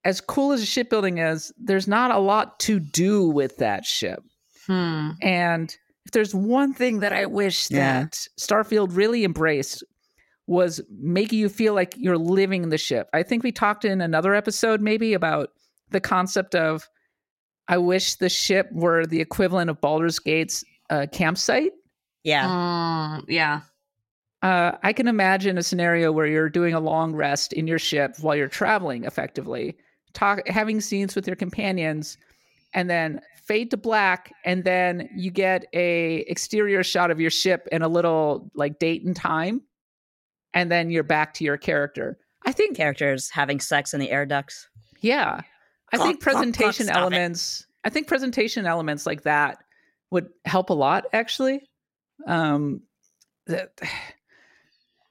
as cool as shipbuilding is, there's not a lot to do with that ship. Hmm. And if there's one thing that I wish Yeah. that Starfield really embraced was making you feel like you're living the ship. I think we talked in another episode maybe about the concept of I wish the ship were the equivalent of Baldur's Gate's uh, campsite. Yeah. Mm, yeah. Uh, I can imagine a scenario where you're doing a long rest in your ship while you're traveling effectively, talk, having scenes with your companions, and then fade to black, and then you get a exterior shot of your ship and a little like date and time, and then you're back to your character. I think, Characters having sex in the air ducts. yeah, I Clunk, think presentation stop it. elements. I think presentation elements like that would help a lot. Actually, um, that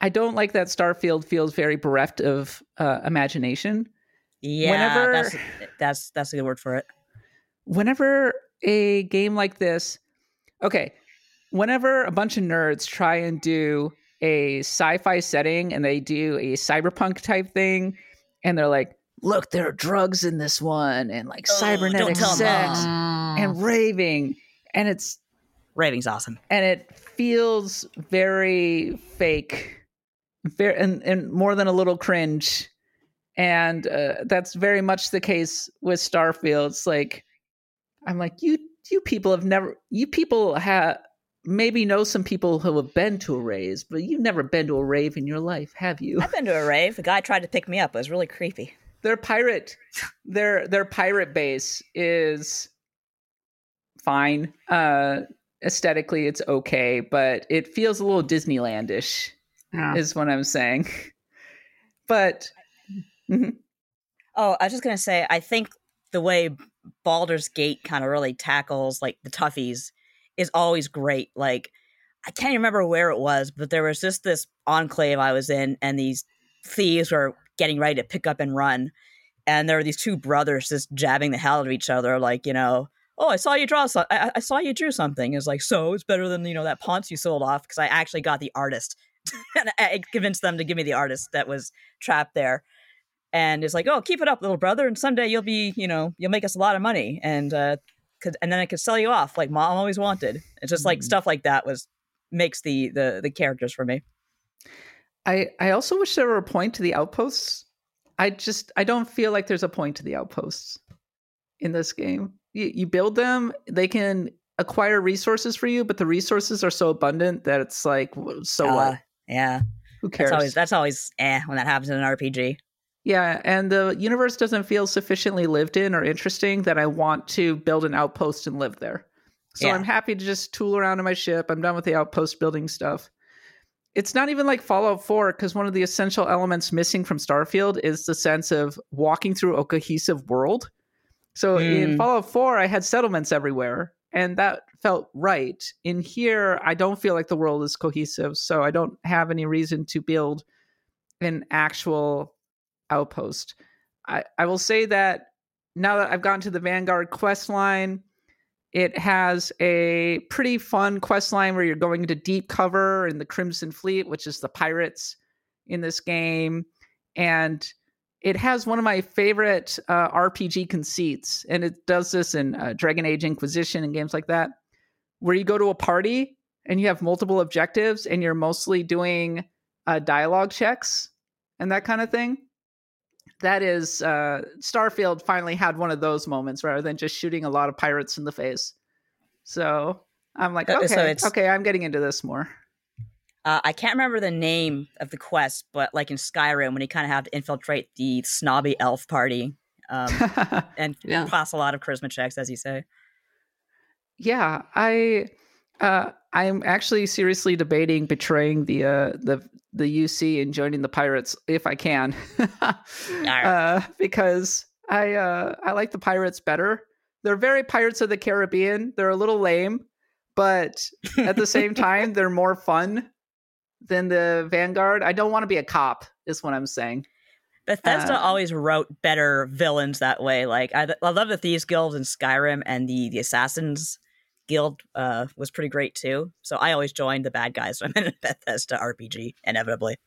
I don't like that Starfield feels very bereft of uh, imagination. Yeah. Whenever- That's that's that's a good word for it. Whenever a game like this, okay, whenever a bunch of nerds try and do a sci-fi setting and they do a cyberpunk type thing and they're like look there are drugs in this one and like Oh, cybernetic sex Mm. and raving and it's Raving's awesome. and it feels very fake very and, and more than a little cringe and uh, that's very much the case with starfield it's like i'm like you you people have never you people have maybe know some people who have been to a rave but you've never been to a rave in your life have you I've been to a rave. The guy tried to pick me up. It was really creepy. their pirate their their pirate base is fine uh aesthetically it's okay but it feels a little disneylandish Yeah. is what i'm saying (laughs) but Mhm. Oh, I was just gonna say, I think the way Baldur's Gate kind of really tackles like the toughies is always great. Like, I can't remember where it was, but there was just this enclave I was in, and these thieves were getting ready to pick up and run, and there were these two brothers just jabbing the hell out of each other, like you know. Oh, I saw you draw. So- I, I saw you drew something. It's like so. It's better than you know that Ponce you sold off because I actually got the artist, (laughs) and I convinced them to give me the artist that was trapped there and it's like, oh, keep it up, little brother, and someday you'll be, you know, you'll make us a lot of money, and uh, could, and then I could sell you off like mom always wanted. It's just like Mhm. stuff like that was makes the the the characters for me. i i also wish there were a point to the outposts i just i don't feel like there's a point to the outposts in this game you, you build them they can acquire resources for you but the resources are so abundant that it's like so Uh, what Yeah, who cares that's always that's always eh when that happens in an RPG. Yeah, and the universe doesn't feel sufficiently lived in or interesting that I want to build an outpost and live there. So Yeah. I'm happy to just tool around in my ship. I'm done with the outpost building stuff. It's not even like Fallout 4 because one of the essential elements missing from Starfield is the sense of walking through a cohesive world. So in Mm. Fallout 4, I had settlements everywhere, and that felt right. In here, I don't feel like the world is cohesive, so I don't have any reason to build an actual outpost. I, I will say that now that I've gotten to the Vanguard quest line, it has a pretty fun quest line where you're going into deep cover in the Crimson Fleet, which is the pirates in this game. And it has one of my favorite uh, RPG conceits, and it does this in uh, Dragon Age Inquisition and games like that, where you go to a party and you have multiple objectives, and you're mostly doing uh, dialogue checks and that kind of thing. That is, uh, Starfield finally had one of those moments rather than just shooting a lot of pirates in the face. So I'm like, Uh, okay, so okay, I'm getting into this more. Uh, I can't remember the name of the quest, but like in Skyrim, when you kind of have to infiltrate the snobby elf party um, (laughs) and Yeah. pass a lot of charisma checks, as you say. yeah, I, uh, I'm actually seriously debating betraying the uh, the the UC and joining the pirates if I can, (laughs) uh, because I uh, I like the pirates better. They're very Pirates of the Caribbean. They're a little lame, but at the same (laughs) time, they're more fun than the Vanguard. I don't want to be a cop, is what I'm saying. Bethesda Uh, always wrote better villains that way. Like I, I love the Thieves Guild in Skyrim, and the the Assassins Guild uh, was pretty great too. So I always joined the bad guys (laughs) when I'm in a Bethesda RPG, inevitably.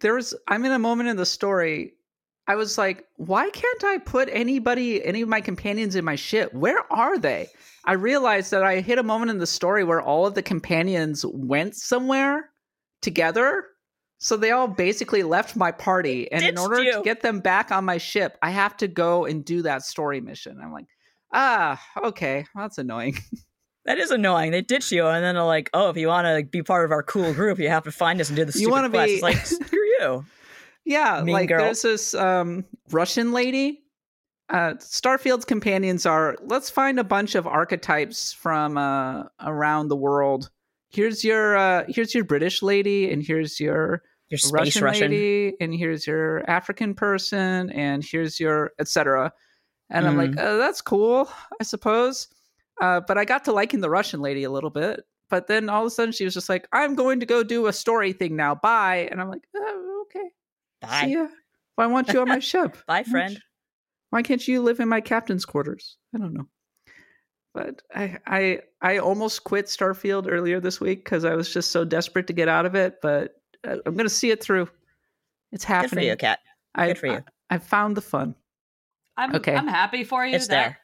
there was. I'm in a moment in the story. I was like, why can't I put anybody, any of my companions in my ship? Where are they? I realized that I hit a moment in the story where all of the companions went somewhere together. So they all basically left my party. And in order to get them back on my ship, I have to go and do that story mission. I'm like, ah, okay. Well, that's annoying. That is annoying. They ditch you, and then they're like, "Oh, if you want to be part of our cool group, you have to find us and do the You wanna quest." be- It's like, screw you. (laughs) Yeah, Mean like girl. there's this um, Russian lady. Uh, Starfield's companions are let's find a bunch of archetypes from uh, around the world. Here's your uh, here's your British lady, and here's your Your Russian, Russian. lady, and here's your African person, and here's your etc. And I'm like, Mm. oh, that's cool, I suppose. Uh, but I got to liking the Russian lady a little bit. But then all of a sudden, she was just like, "I'm going to go do a story thing now. Bye." And I'm like, oh, "Okay, Bye, see ya. Why want you on my ship? (laughs) bye, friend. Why can't you live in my captain's quarters? I don't know. But I I I almost quit Starfield earlier this week because I was just so desperate to get out of it. But uh, I'm gonna see it through. It's Good for happening. you, Kat. I, Good for you. I, I found the fun. I'm Okay. I'm happy for you. It's that, there.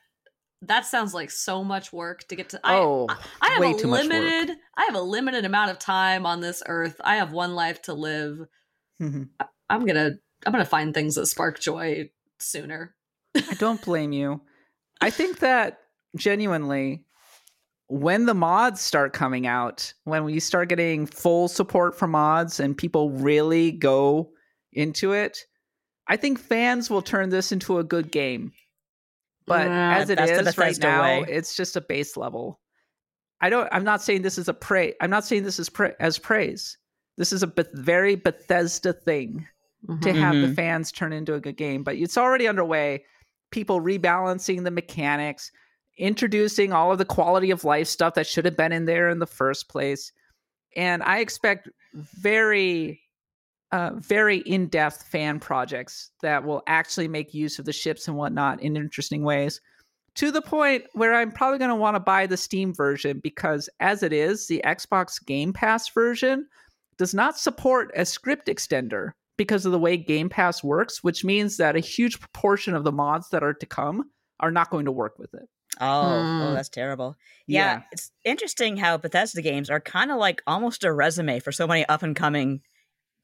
That sounds like so much work to get to. I, Oh, I, I have way a too much work. limited. I have a limited amount of time on this earth. I have one life to live. Mhm. I'm gonna I'm gonna find things that spark joy sooner. I don't blame you. I think that genuinely, when the mods start coming out, when we start getting full support for mods and people really go into it, I think fans will turn this into a good game. But Yeah, as it that's the is right now, way. it's just a base level. I don't. I'm not saying this is a praise. I'm not saying this is pra- as praise. This is a Beth- very Bethesda thing to have the Mhm. fans turn into a good game. But it's already underway. People rebalancing the mechanics, introducing all of the quality of life stuff that should have been in there in the first place. And I expect very, uh, very in depth fan projects that will actually make use of the ships and whatnot in interesting ways. To the point where I'm probably going to want to buy the Steam version because, as it is, the Xbox Game Pass version does not support a script extender because of the way Game Pass works, which means that a huge proportion of the mods that are to come are not going to work with it. Oh, Hmm. oh, that's terrible. Yeah, it's interesting how Bethesda games are kind of like almost a resume for so many up and coming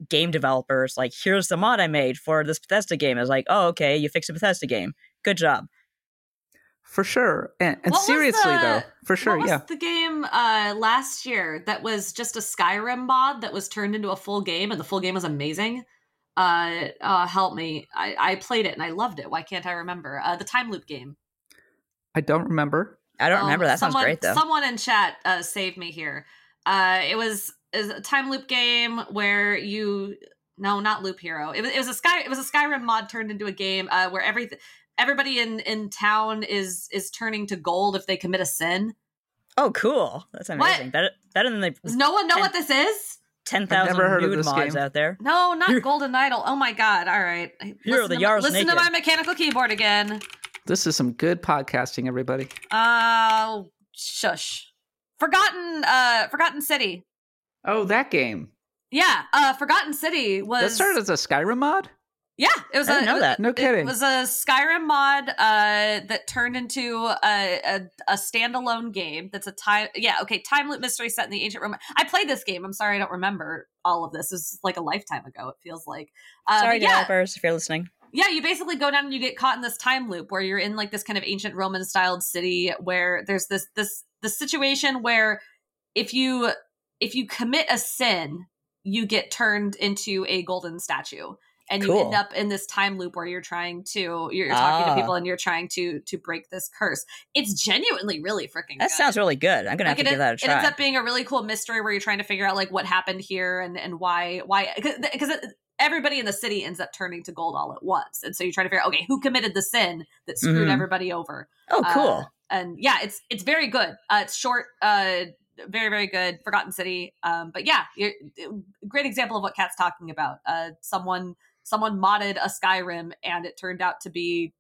game developers. Like, here's the mod I made for this Bethesda game. It's like, oh, okay, you fixed a Bethesda game. Good job. for sure. And, and seriously, the- though, for sure, what was yeah. the game uh, last year that was just a Skyrim mod that was turned into a full game, and the full game was amazing. Uh, uh, help me! I, I played it and I loved it. Why can't I remember? Uh, the time loop game. I don't remember. I don't Um, remember. That someone, sounds great, though. Someone in chat uh, saved me here. Uh, it was is a time loop game where you no, not Loop Hero. It was, it was a sky it was a Skyrim mod turned into a game uh, where every everybody in in town is is turning to gold if they commit a sin. oh, cool. That's What? amazing. Better, better than the Does no one know Ten- what this is? 10,000 never nude mods game. out there. No, not Here- Golden Idol. Oh my god! All right, Here are listen, the to, my, Jarls listen to my mechanical keyboard again. This is some good podcasting, everybody. Uh, shush. Forgotten, uh, Forgotten City. Oh, that game. Yeah, uh, Forgotten City was That started as a Skyrim mod? Yeah, it was I a didn't know it- that. No kidding. It was a Skyrim mod uh, that turned into a, a a standalone game. That's a time. Yeah, okay. Time loop mystery set in the ancient Roman. I played this game. I'm sorry, I don't remember all of this. This is like a lifetime ago. It feels like. Uh, Sorry, yeah, developers, if you're listening. Yeah. You basically go down and you get caught in this time loop where you're in like this kind of ancient Roman styled city where there's this this this situation where if you if you commit a sin, you get turned into a golden statue and you end up in this time loop where you're trying to you're, you're talking Ah. to people and you're trying to to break this curse. It's genuinely really freaking That good. sounds really good. I'm gonna have Like, to it, give that a try. it ends up being a really cool mystery where you're trying to figure out like what happened here and and why why because everybody in the city ends up turning to gold all at once and so you try to figure out okay who committed the sin that screwed Mhm. everybody over oh, uh, cool. and yeah it's it's very good uh it's short uh very very good forgotten city um but yeah you're, great example of what kat's talking about uh someone someone modded a skyrim and it turned out to be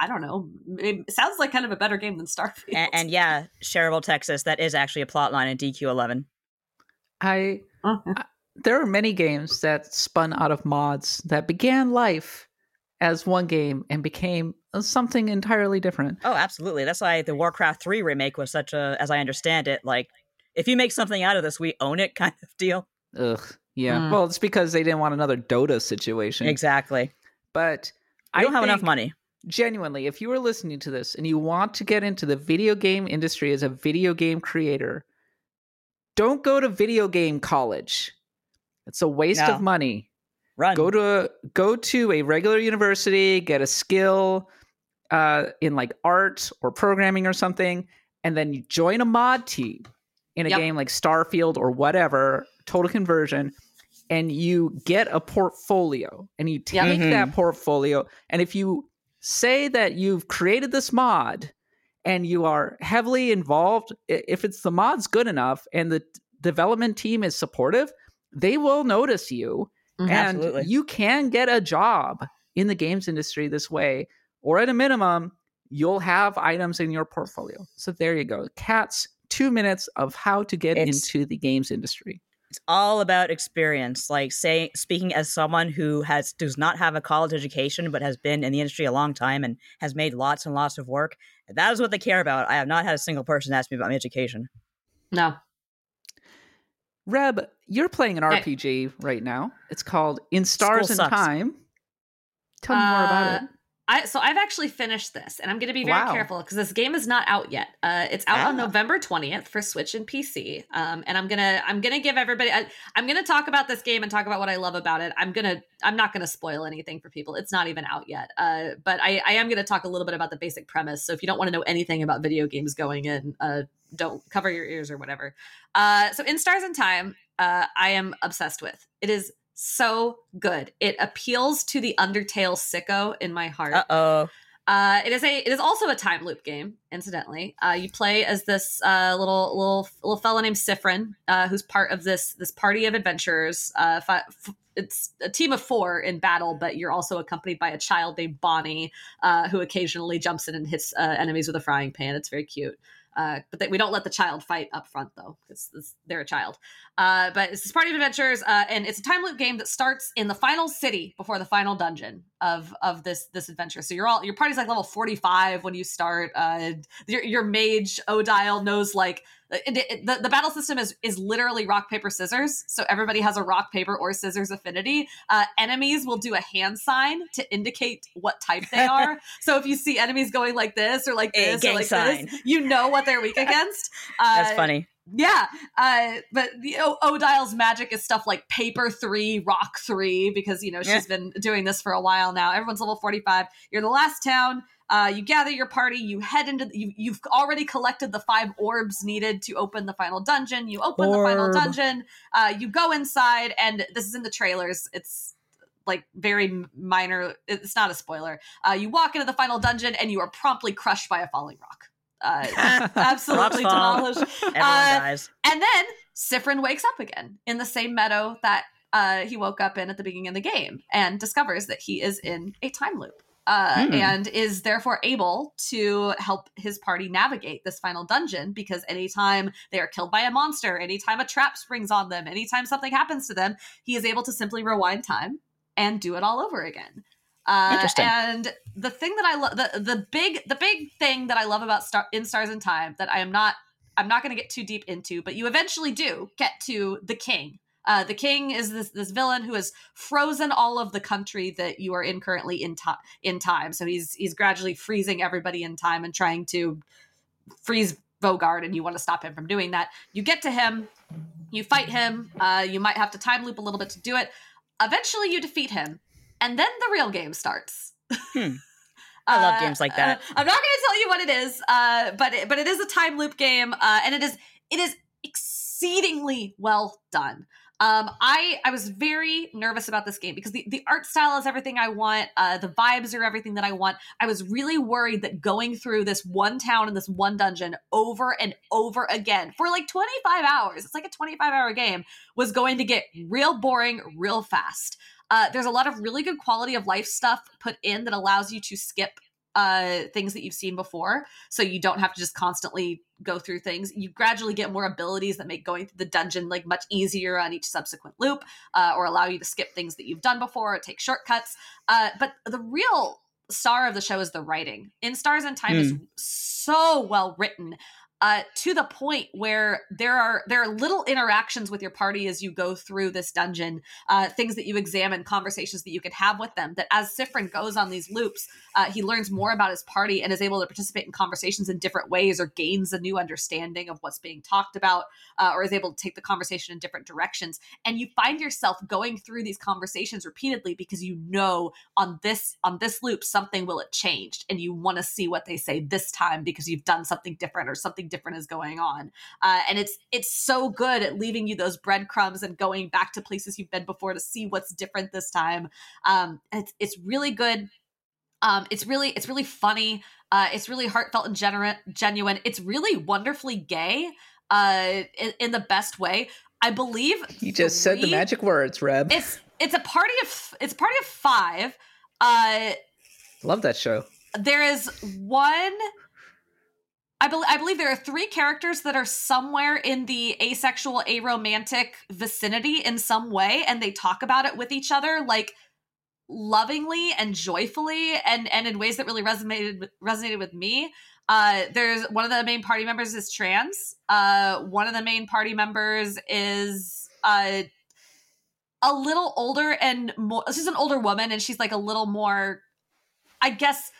i don't know it sounds like kind of a better game than starfield and, and yeah, Cherville, Texas. That is actually a plot line in DQ11. I Uh-huh. I- there are many games that spun out of mods that began life as one game and became something entirely different. Oh, absolutely. That's why the Warcraft 3 remake was such a, as I understand it, like, if you make something out of this, we own it (laughs) kind of deal. Ugh. Yeah. Mm. Well, it's because they didn't want another Dota situation. Exactly. But I I don't have enough money. genuinely, if you are listening to this and you want to get into the video game industry as a video game creator, don't go to video game college. It's a waste No. of money. Run. Go to go to a regular university, get a skill uh, in like art or programming or something, and then you join a mod team in a Yep. game like Starfield or whatever, total conversion, and you get a portfolio and you Yep. take Mhm. that portfolio and if you say that you've created this mod and you are heavily involved if it's the mod's good enough and the development team is supportive they will notice you Mhm. and Absolutely. you can get a job in the games industry this way or at a minimum you'll have items in your portfolio. So there you go. Kat's, two minutes of how to get It's- into the games industry. It's all about experience. Like say speaking as someone who has does not have a college education but has been in the industry a long time and has made lots and lots of work. That is what they care about. I have not had a single person ask me about my education. No. Reb, you're playing an. RPG right now. It's called In Stars and. Time. Tell me more about it. Uh, I, so I've actually finished this, and I'm going to be very Wow. careful because this game is not out yet. Uh, it's out on Ah. November 20th for Switch and PC. Um, and I'm gonna I'm gonna give everybody I, I'm gonna talk about this game and talk about what I love about it. I'm gonna I'm not gonna spoil anything for people. It's not even out yet. Uh, but I, I am gonna talk a little bit about the basic premise. So if you don't want to know anything about video games going in, uh, don't cover your ears or whatever. Uh, so in Stars and Time, uh, I am obsessed with. It is so good. It appeals to the Undertale sicko in my heart. Uh oh. Uh, it is a it is also a time loop game. Incidentally, uh, you play as this uh, little little little fellow named Siffrin, uh, who's part of this this party of adventurers. Uh, fi- f- it's a team of four in battle, but you're also accompanied by a child named Bonnie, uh, who occasionally jumps in and hits uh, enemies with a frying pan. It's very cute. Uh, but they, we don't let the child fight up front though, because they're a child. Uh, but it's this party of adventures, uh, and it's a time loop game that starts in the final city before the final dungeon of of this this adventure. So you're all your party's like level 45 when you start. Uh, your your mage Odile knows like it, it- the the battle system is is literally rock paper scissors. So everybody has a rock paper or scissors affinity. Uh, enemies will do a hand sign to indicate what type they (laughs) are. so if you see enemies going like this or like this gang or like sign. this, you know what they're weak (laughs) against. Uh, That's funny. Yeah, uh, but the o- Odile's magic is stuff like paper three, rock three, because you know she's been doing this for a while now. Everyone's level forty five. You're the last town. Uh, you gather your party. You head into. You, you've already collected the five orbs needed to open the final dungeon. You open the final dungeon. Uh, you go inside, and this is in the trailers. It's like very minor. It's not a spoiler. Uh, you walk into the final dungeon, and you are promptly crushed by a falling rock. Uh, (laughs) absolutely demolished. Everyone Uh, dies. And then Siffrin wakes up again in the same meadow that uh, he woke up in at the beginning of the game and discovers that he is in a time loop. Uh, Hmm. And is therefore able to help his party navigate this final dungeon because anytime they are killed by a monster, anytime a trap springs on them, anytime something happens to them, he is able to simply rewind time and do it all over again. Uh, Interesting. And the thing that I love, the the big the big thing that I love about Star in Stars and Time that I am not I'm not going to get too deep into, but you eventually do get to the king. Uh, the king is this this villain who has frozen all of the country that you are in currently in time. In time, so he's he's gradually freezing everybody in time and trying to freeze Vaugarde, and you want to stop him from doing that. You get to him, you fight him. Uh, you might have to time loop a little bit to do it. Eventually, you defeat him, and then the real game starts. Hmm. (laughs) I love Uh, games like that. uh, I'm not going to tell you what it is, uh, but it, but it is a time loop game, uh, and it is it is exceedingly well done. Um, I I was very nervous about this game because the, the art style is everything I want. Uh, the vibes are everything that I want. I was really worried that going through this one town and this one dungeon over and over again for like 25 hours, it's like a 25 hour game, was going to get real boring real fast. Uh, there's a lot of really good quality of life stuff put in that allows you to skip uh, things that you've seen before, so you don't have to just constantly go through things. You gradually get more abilities that make going through the dungeon like much easier on each subsequent loop, uh, or allow you to skip things that you've done before or take shortcuts. Uh, but the real star of the show is the writing. In Stars and Time is so well written. Uh, to the point where there are there are little interactions with your party as you go through this dungeon, uh, things that you examine, conversations that you can have with them. That as Siffrin goes on these loops, uh, he learns more about his party and is able to participate in conversations in different ways, or gains a new understanding of what's being talked about, uh, or is able to take the conversation in different directions. And you find yourself going through these conversations repeatedly because you know on this on this loop something will have changed, and you want to see what they say this time because you've done something different or something different is going on. Uh, and it's it's so good at leaving you those breadcrumbs and going back to places you've been before to see what's different this time. Um, it's it's really good. Um, it's really it's really funny. Uh, it's really heartfelt and genuine. Genuine. It's really wonderfully gay. Uh, in, in the best way. I believe You just said the magic words, Reb. It's it's a party of it's a party of five. Uh, Love that show. there is one I, be- I believe there are three characters that are somewhere in the asexual, aromantic vicinity in some way, and they talk about it with each other, like lovingly and joyfully, and and in ways that really resonated resonated with me. Uh, there's one of the main party members is trans. Uh, one of the main party members is uh, a little older and more. She's an older woman, and she's like a little more, I guess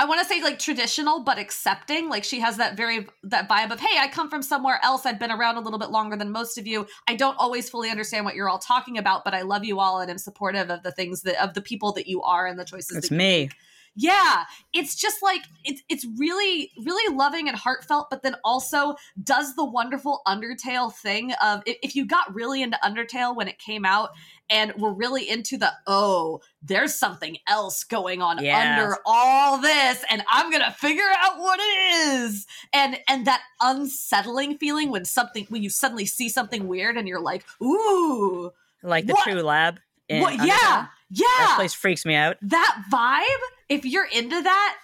I want to say like traditional but accepting. Like she has that very that vibe of, "Hey, I come from somewhere else. I've been around a little bit longer than most of you. I don't always fully understand what you're all talking about, but I love you all and am supportive of the things that of the people that you are and the choices It's that you me. make." Yeah, it's just like it's it's really really loving and heartfelt, but then also does the wonderful Undertale thing of if, if you got really into Undertale when it came out and we're really into the oh, there's something else going on Yes. under all this, and I'm gonna figure out what it is, and and that unsettling feeling when something when you suddenly see something weird and you're like, ooh, Like the What? True Lab. in what? Yeah, yeah, That place freaks me out. that vibe, if you're into that,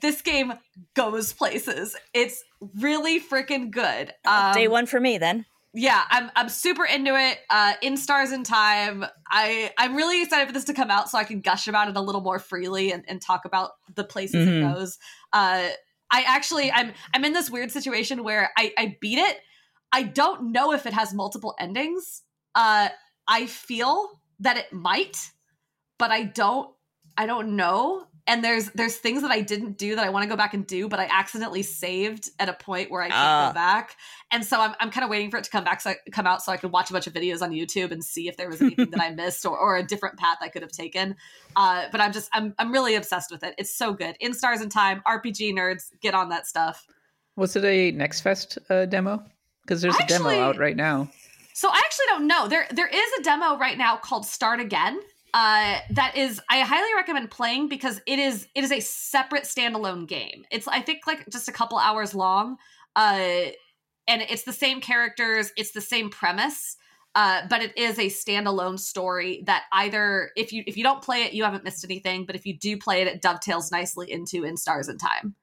this game goes places. It's really freaking good. Um, Day one for me then. Yeah, I'm I'm super into it. Uh, in Stars and Time, I I'm really excited for this to come out so I can gush about it a little more freely and, and talk about the places Mhm. it goes. Uh, I actually I'm I'm in this weird situation where I I beat it. I don't know if it has multiple endings. Uh, I feel that it might, but I don't I don't know. And there's there's things that I didn't do that I want to go back and do, but I accidentally saved at a point where I can't Ah. go back. And so I'm, I'm kind of waiting for it to come back, so I, come out, so I could watch a bunch of videos on YouTube and see if there was anything that I (laughs) missed or, or a different path I could have taken. Uh, but I'm just I'm I'm really obsessed with it. It's so good. In Stars and Time, RPG nerds, get on that stuff. Was it a Next Fest uh, demo? Because there's a demo out right now. So I actually don't know. There there is a demo right now called Start Again. Uh, that is I highly recommend playing because it is it is a separate standalone game. It's I think like just a couple hours long. Uh, and it's the same characters, it's the same premise. Uh, but it is a standalone story that either if you if you don't play it, you haven't missed anything. But if you do play it, it dovetails nicely into In Stars and Time.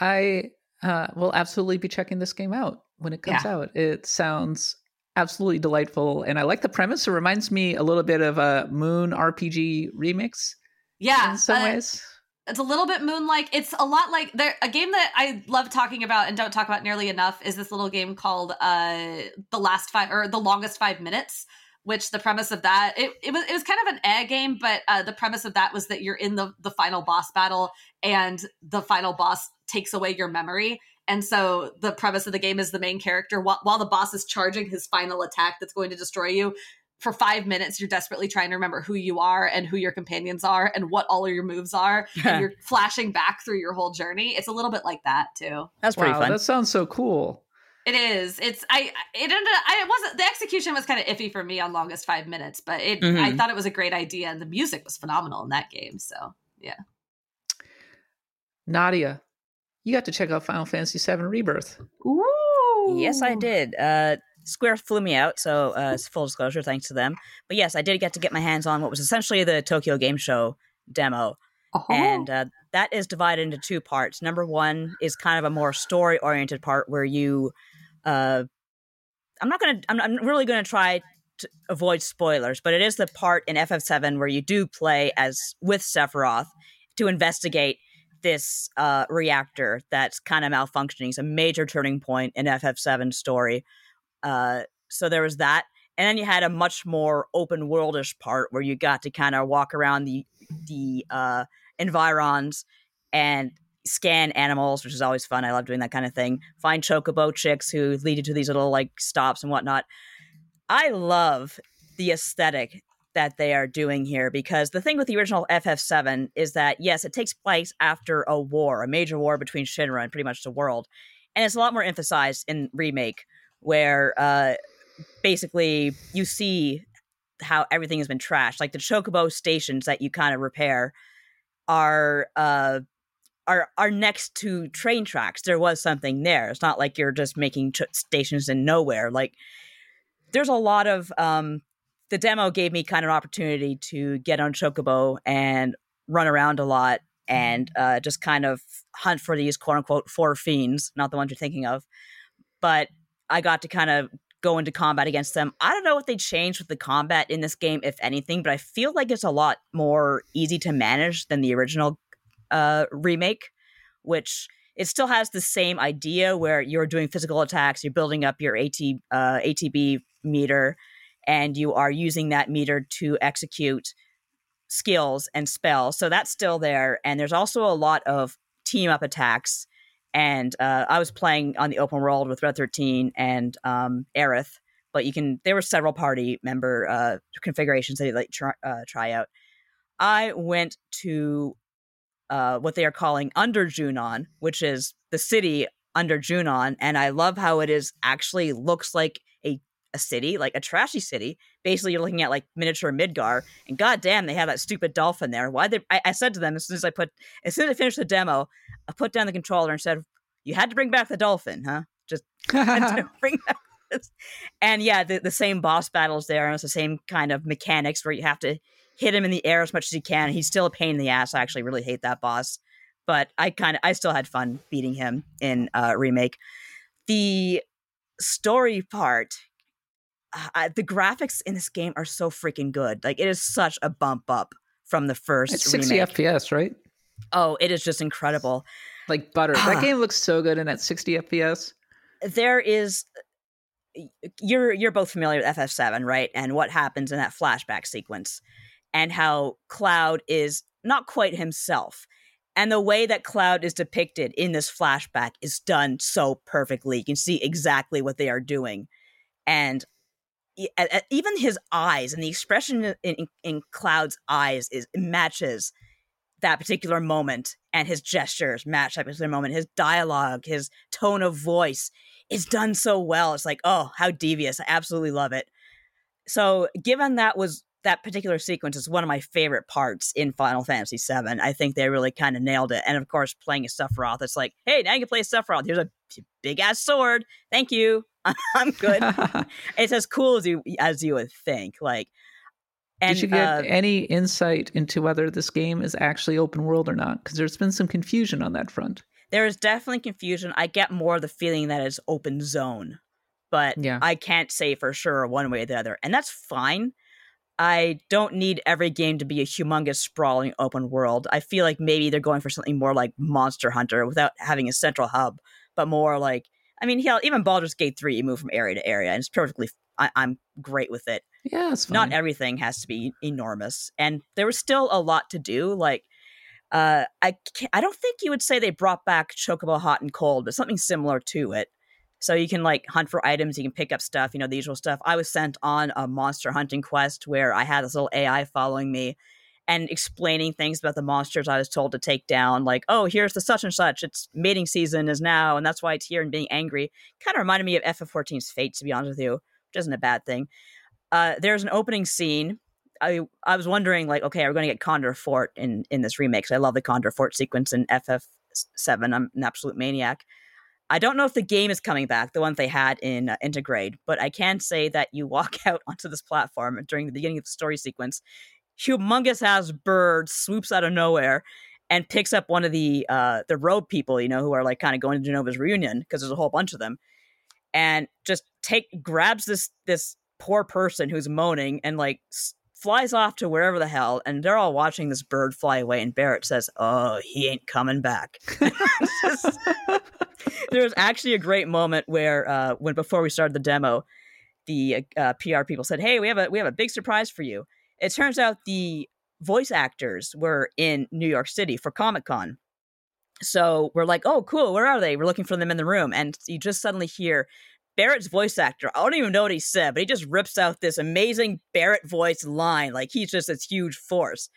I uh, will absolutely be checking this game out when it comes Yeah. out. It sounds absolutely delightful, and I like the premise. It reminds me a little bit of a Moon RPG remix Yeah, in some uh, ways. it's a little bit moon like it's a lot like there a game that i love talking about and don't talk about nearly enough is this little game called uh the last five or the longest five minutes which the premise of that it, it was it was kind of an egg game but uh the premise of that was that you're in the the final boss battle and the final boss takes away your memory and so the premise of the game is the main character while, while the boss is charging his final attack that's going to destroy you for five minutes you're desperately trying to remember who you are and who your companions are and what all of your moves are (laughs) and you're flashing back through your whole journey it's a little bit like that too That's pretty wow, fun. that sounds so cool. It is it's i it ended i it wasn't the execution was kind of iffy for me on longest five minutes but it i Mhm. thought it was a great idea and the music was phenomenal in that game so yeah. Nadia, you got to check out Final Fantasy VII Rebirth. Ooh. Yes, I did. Uh, Square flew me out, so uh, full disclosure, thanks to them. But yes, I did get to get my hands on what was essentially the Tokyo Game Show demo, Oh. and uh, that is divided into two parts. Number one is kind of a more story-oriented part where you, uh, I'm not gonna, I'm, I'm really gonna try to avoid spoilers, but it is the part in FF7 where you do play as with Sephiroth to investigate this uh, reactor that's kind of malfunctioning. It's a major turning point in FF7's story. Uh, so there was that, and then you had a much more open worldish part where you got to kind of walk around the the uh, environs and scan animals, which is always fun. I love doing that kind of thing. Find chocobo chicks who lead you to these little like stops and whatnot. I love the aesthetic that they are doing here because the thing with the original FF7 is that yes, it takes place after a war, a major war between Shinra and pretty much the world, and it's a lot more emphasized in remake where uh, basically you see how everything has been trashed. Like the chocobo stations that you kind of repair are uh, are are next to train tracks. There was something there. It's not like you're just making ch- stations in nowhere. Like there's a lot of um, the demo gave me kind of an opportunity to get on chocobo and run around a lot and uh, just kind of hunt for these quote unquote four fiends, not the ones you're thinking of. But I got to kind of go into combat against them. I don't know what they changed with the combat in this game, if anything, but I feel like it's a lot more easy to manage than the original uh, remake, which it still has the same idea where you're doing physical attacks, you're building up your AT, uh, ATB meter, and you are using that meter to execute skills and spells. So that's still there. And there's also a lot of team up attacks and uh, I was playing on the open world with Red Thirteen and um, Aerith, but you can there were several party member uh, configurations that you like try, uh, try out. I went to uh, what they are calling Under Junon, which is the city under Junon, and I love how it is actually looks like a a city, like a trashy city. Basically, you're looking at like miniature Midgar, and goddamn, they have that stupid dolphin there. Why they? I, I, said to them as soon as I put, as soon as I finished the demo, I put down the controller and said, "You had to bring back the dolphin, huh? Just (laughs) (laughs) bring back." This. And yeah, the, the same boss battles there, and it's the same kind of mechanics where you have to hit him in the air as much as you can. He's still a pain in the ass. I actually really hate that boss, but I kind of I still had fun beating him in uh, remake. The story part uh, the graphics in this game are so freaking good. Like it is such a bump up from the first. It's 60 remake. FPS, right? Oh, it is just incredible. Like butter. that game looks so good in at 60 FPS. There is you're you're both familiar with FF7, right? And what happens in that flashback sequence and how Cloud is not quite himself. And the way that Cloud is depicted in this flashback is done so perfectly. You can see exactly what they are doing. And even his eyes and the expression in, in, Cloud's eyes is matches that particular moment, and his gestures match that particular moment. His dialogue, his tone of voice is done so well. It's like, oh, how devious! I absolutely love it. So, given that was that particular sequence is one of my favorite parts in Final Fantasy VII. I think they really kind of nailed it. And of course, playing a Sephiroth, it's like, hey, now you can play Sephiroth. Here's a big ass sword. Thank you. (laughs) I'm good. (laughs) it's as cool as you as you would think. Like, and, Did you get uh, any insight into whether this game is actually open world or not? Because there's been some confusion on that front. There is definitely confusion. I get more the feeling that it's open zone, but yeah. I can't say for sure one way or the other, and that's fine. I don't need every game to be a humongous sprawling open world. I feel like maybe they're going for something more like Monster Hunter without having a central hub, but more like I mean, hell, even Baldur's Gate 3, you move from area to area, and it's perfectly, I, am great with it. Yeah, it's fine. Not everything has to be enormous. And there was still a lot to do. Like, uh, I, I don't think you would say they brought back Chocobo Hot and Cold, but something similar to it. So you can like hunt for items, you can pick up stuff, you know, the usual stuff. I was sent on a monster hunting quest where I had this little AI following me and explaining things about the monsters I was told to take down, like, oh, here's the such and such. Its mating season is now, and that's why it's here and being angry. Kind of reminded me of FF14's fate, to be honest with you, which isn't a bad thing. Uh, there's an opening scene. I I was wondering, like, okay, are we going to get Condor Fort in in this remake? I love the Condor Fort sequence in FF7. I'm an absolute maniac. I don't know if the game is coming back, the one they had in uh, Intergrade, but I can say that you walk (laughs) out onto this platform during the beginning of the story sequence humongous ass bird swoops out of nowhere and picks up one of the uh the road people, you know, who are like kind of going to Jenova's reunion because there's a whole bunch of them, and just take grabs this this poor person who's moaning and like s- flies off to wherever the hell, and they're all watching this bird fly away. And Barrett says, "Oh, he ain't coming back." (laughs) just, (laughs) (laughs) there's actually a great moment where uh when before we started the demo, the uh, PR people said, "Hey, we have a we have a big surprise for you." It turns out the voice actors were in New York City for Comic Con. So we're like, oh, cool. Where are they? We're looking for them in the room. And you just suddenly hear Barrett's voice actor. I don't even know what he said, but he just rips out this amazing Barrett voice line. Like he's just this huge force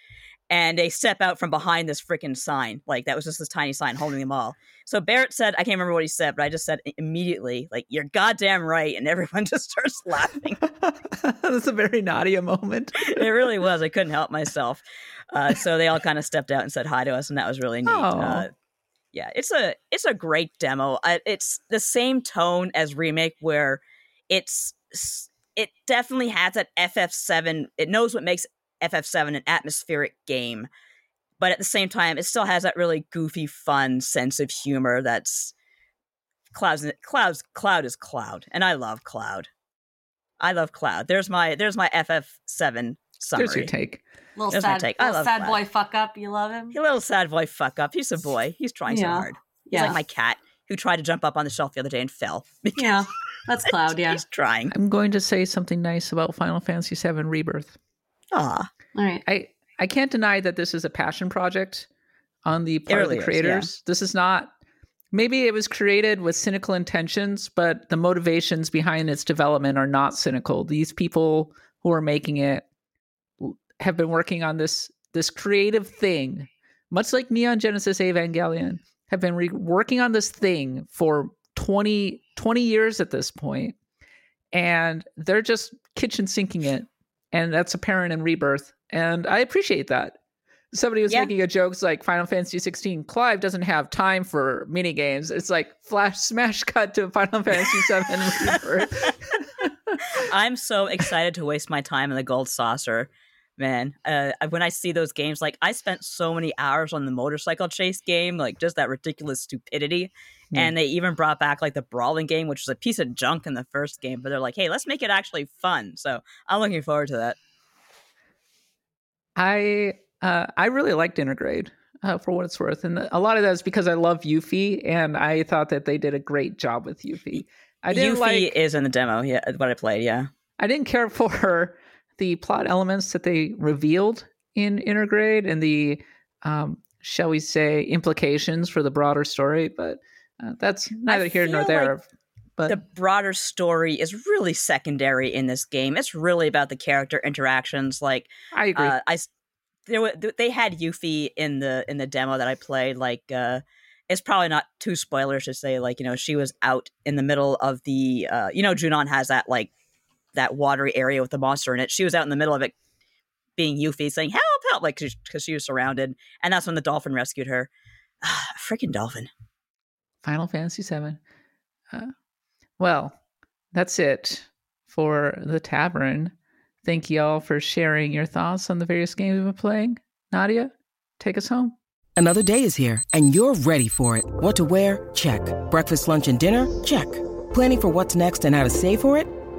and they step out from behind this freaking sign. Like that was just this tiny sign holding them all. So Barrett said, I can't remember what he said, but I just said immediately, like, you're goddamn right. And everyone (laughs) just starts laughing. (laughs) That's a very Nadia moment. (laughs) it really was. I couldn't help myself. Uh, so they all kind of stepped out and said hi to us, and that was really neat. Uh, yeah, it's a it's a great demo. Uh, it's the same tone as remake, where it's it definitely has that FF7. It knows what makes FF7 an atmospheric game but at the same time, it still has that really goofy, fun sense of humor that's Cloud's Cloud's Cloud is Cloud, and I love Cloud. I love Cloud. There's my there's my FF7 summary. There's your take. Little There's my sad, take. I little love sad Vlad. boy fuck up. You love him? He a little sad boy fuck up. He's a boy. He's trying so Yeah. hard. He's Yeah. like my cat who tried to jump up on the shelf the other day and fell. (laughs) Yeah, that's (laughs) Cloud. Yeah. He's trying. I'm going to say something nice about Final Fantasy VII Rebirth. Aw. All right. I I can't deny that this is a passion project on the part really of the creators. This is not maybe it was created with cynical intentions, but the motivations behind its development are not cynical. These people who are making it have been working on this this creative thing, much like Neon Genesis Evangelion, have been re- working on this thing for 20, 20 years at this point, and they're just kitchen sinking it, and that's apparent in Rebirth, and I appreciate that. Somebody was Yeah. making a joke it's like Final Fantasy 16. Clive doesn't have time for mini games. It's like flash smash cut to Final Fantasy 7 (laughs) Rebirth. I'm so excited to waste my time in the gold saucer. Man, uh, when I see those games, like I spent so many hours on the motorcycle chase game, like just that ridiculous stupidity. Hmm. And they even brought back like the brawling game, which was a piece of junk in the first game, but they're like, hey, let's make it actually fun. So I'm looking forward to that. I uh, I really liked Intergrade uh, for what it's worth, and a lot of that is because I love Yuffie, and I thought that they did a great job with Yuffie. I didn't Yuffie like is in the demo, yeah, what I played, yeah. I didn't care (laughs) for the plot elements that they revealed in Intergrade and the um, shall we say implications for the broader story, but uh, that's neither here nor there. like but the broader story is really secondary in this game. It's really about the character interactions. Like I agree. uh, I there were, they had Yuffie in the in the demo that I played. Like uh, it's probably not too spoilers to say like you know she was out in the middle of the uh, you know Junon has that like that watery area with the monster in it. She was out in the middle of it, being Yuffie, saying help help like because she was surrounded, and that's when the dolphin rescued her. Freaking dolphin. Final Fantasy VII. Uh, well, that's it for the tavern. Thank you all for sharing your thoughts on the various games we've been playing. Nadia, take us home. Another day is here, and you're ready for it. What to wear? Check. Breakfast, lunch, and dinner? Check. Planning for what's next and how to save for it?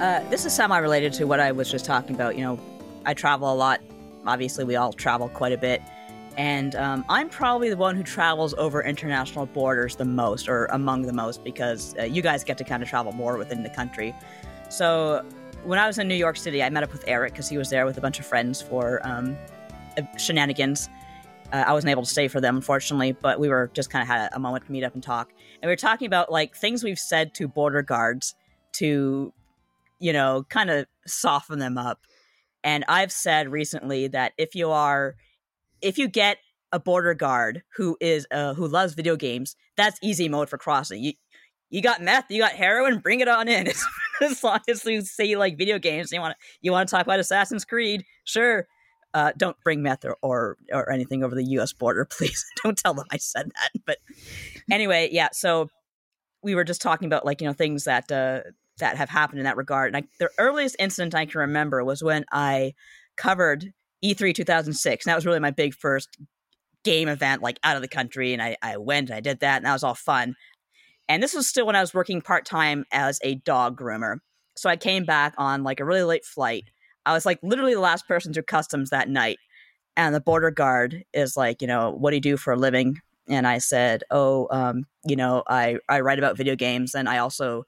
Uh, this is semi related to what I was just talking about. You know, I travel a lot. Obviously, we all travel quite a bit. And um, I'm probably the one who travels over international borders the most, or among the most, because uh, you guys get to kind of travel more within the country. So when I was in New York City, I met up with Eric because he was there with a bunch of friends for um, uh, shenanigans. Uh, I wasn't able to stay for them, unfortunately, but we were just kind of had a moment to meet up and talk. And we were talking about like things we've said to border guards to you know, kind of soften them up. And I've said recently that if you are, if you get a border guard who is uh, who loves video games, that's easy mode for crossing. You you got meth, you got heroin, bring it on in. (laughs) as long as you say you like video games, you want to you want to talk about Assassin's Creed, sure. Uh, don't bring meth or, or or anything over the U.S. border, (laughs) please. don't tell them I said that. But anyway, yeah. So we were just talking about like you know things that uh, that have happened in that regard. And I, the earliest incident I can remember was when I covered E E3 2006. And that was really my big first game event, like out of the country. And I, I went and I did that, and that was all fun. And this was still when I was working part time as a dog groomer. So I came back on like a really late flight. I was like literally the last person through customs that night. And the border guard is like, you know, what do you do for a living? And I said, oh, um, you know, I, I write about video games and I also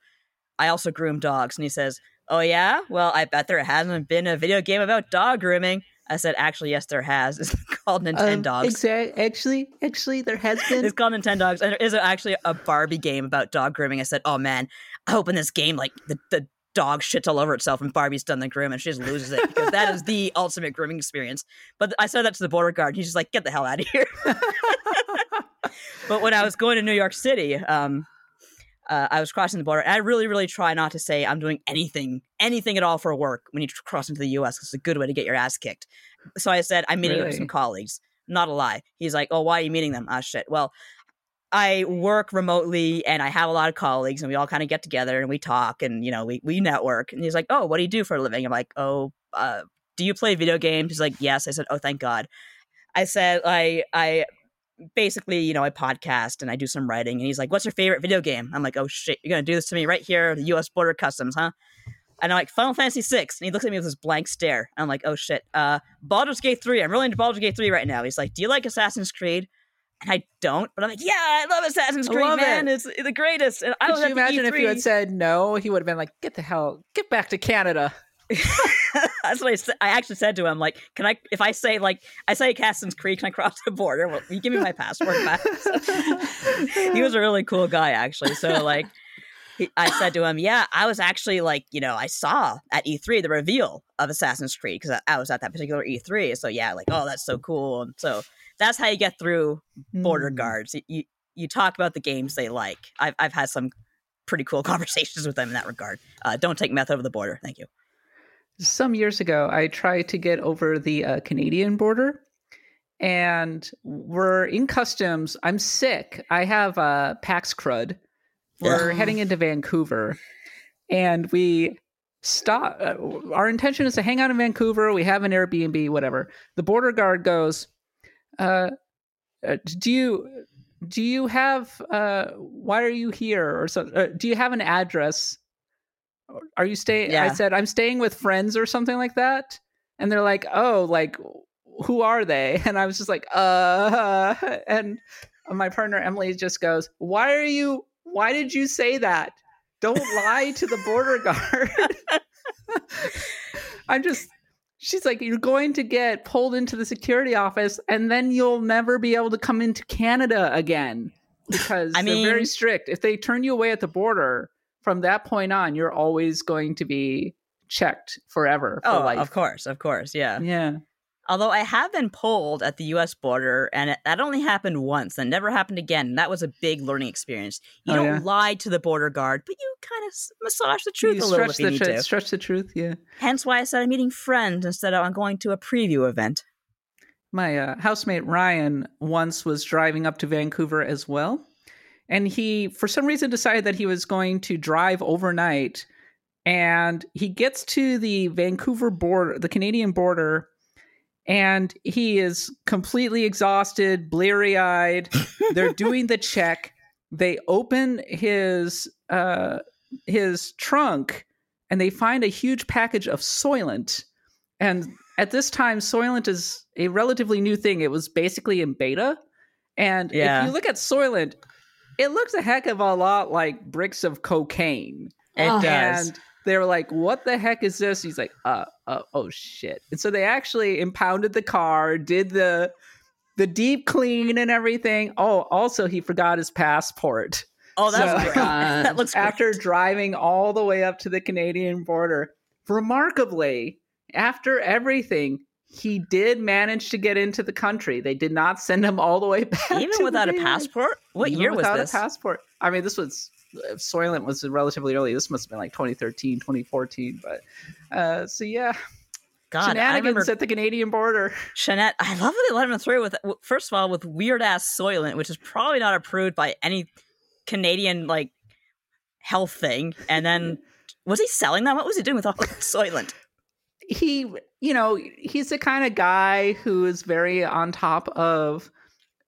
I also groom dogs. And he says, Oh, yeah? Well, I bet there hasn't been a video game about dog grooming. I said, Actually, yes, there has. It's (laughs) called Nintendo Nintendogs. Exactly. Actually, actually, there has been. It's called Nintendogs. And there is actually a Barbie game about dog grooming. I said, Oh, man, I hope in this game, like, the, the dog shits all over itself and Barbie's done the groom and she just loses it because that is the (laughs) ultimate grooming experience. But I said that to the border guard. He's just like, get the hell out of here. (laughs) but when I was going to New York City, um, uh, I was crossing the border. And I really, really try not to say I'm doing anything, anything at all for work when you cross into the U.S. It's a good way to get your ass kicked. So I said I'm meeting with some colleagues. Not a lie. He's like, "Oh, why are you meeting them?" Ah, shit. Well, I work remotely and I have a lot of colleagues, and we all kind of get together and we talk and you know we we network. And he's like, "Oh, what do you do for a living?" I'm like, "Oh, uh, do you play video games?" He's like, "Yes." I said, "Oh, thank God." I said, "I I." Basically, you know, I podcast and I do some writing. And he's like, "What's your favorite video game?" I'm like, "Oh shit, you're gonna do this to me right here, the U.S. Border Customs, huh?" And I'm like, Final Fantasy Six, and he looks at me with this blank stare. And I'm like, oh shit, uh, Baldur's Gate Three. I'm really into Baldur's Gate Three right now. He's like, do you like Assassin's Creed? And I don't, but I'm like, yeah, I love Assassin's Creed, love man. it. It's the greatest. And I Could was you imagine if you had said no? He would have been like, "Get the hell, get back to Canada." That's what I said. I actually said to him, like, can I, if I say, like, I say Assassin's Creed, can I cross the border? Well, you give me my passport back. (laughs) he was a really cool guy, actually. So, like, he, I said to him, yeah, I was actually, like, you know, I saw at E3 the reveal of Assassin's Creed because I, I was at that particular E3. So, yeah, like, oh, that's so cool. And so that's how you get through border Hmm. guards. You, you, you talk about the games they like. I've, I've had some pretty cool (laughs) conversations with them in that regard. Uh, don't take meth over the border. Thank you. Some years ago, I tried to get over the uh, Canadian border, and we're in customs. I'm sick. I have uh, PAX crud. We're Yeah. heading into Vancouver, and we stop. Uh, our intention is to hang out in Vancouver. We have an Airbnb, whatever. The border guard goes, uh, uh, "Do you?" Do you have uh why are you here or so uh, do you have an address are you staying i said i'm staying with friends or something like that. And they're like oh like who are they? (laughs) And i was just like uh (laughs) and my partner emily just goes why are you why did you say that? Don't lie to the border (laughs) guard. I'm just she's like you're going to get pulled into the security office and then you'll never be able to come into canada again because I they're very strict. If they turn you away at the border from that point on you're always going to be checked forever for Oh, life of course, of course, yeah. yeah Although I have been pulled at the U.S. border, and it, that only happened once. That never happened again. And that was a big learning experience. You Oh, don't yeah? lie to the border guard, but you kind of massage the truth you a little stretch if you the need tru- to. stretch the truth yeah Hence why I said I'm meeting friends instead of I'm going to a preview event. my uh, housemate Ryan once was driving up to Vancouver as well. And he, for some reason, decided that he was going to drive overnight. And he gets to the Vancouver border, the Canadian border, and he is completely exhausted, bleary eyed. (laughs) They're doing the check. They open his uh, his trunk, and they find a huge package of Soylent. And at this time, Soylent is a relatively new thing. It was basically in beta. And Yeah. if you look at Soylent, it looks a heck of a lot like bricks of cocaine. It Oh. does. And they were like, "What the heck is this?" He's like, "Uh, uh oh shit!" And so they actually impounded the car, did the the deep clean and everything. Oh, also he forgot his passport Oh, that's So- (laughs) (laughs) that looks great. after driving all the way up to the Canadian border. Remarkably, after everything, he did manage to get into the country. They did not send him all the way (laughs) back, Even without a passport. What Even year was this? without a passport. I mean, this was Soylent was relatively early. This must have been like 2013, 2014. But uh, so yeah, God, shenanigans at the Canadian border. Shanette. I love that they let him through with first of all with weird ass Soylent, which is probably not approved by any Canadian like health thing. And then was he selling them? What was he doing with all that (laughs) Soylent? He you know he's the kind of guy who is very on top of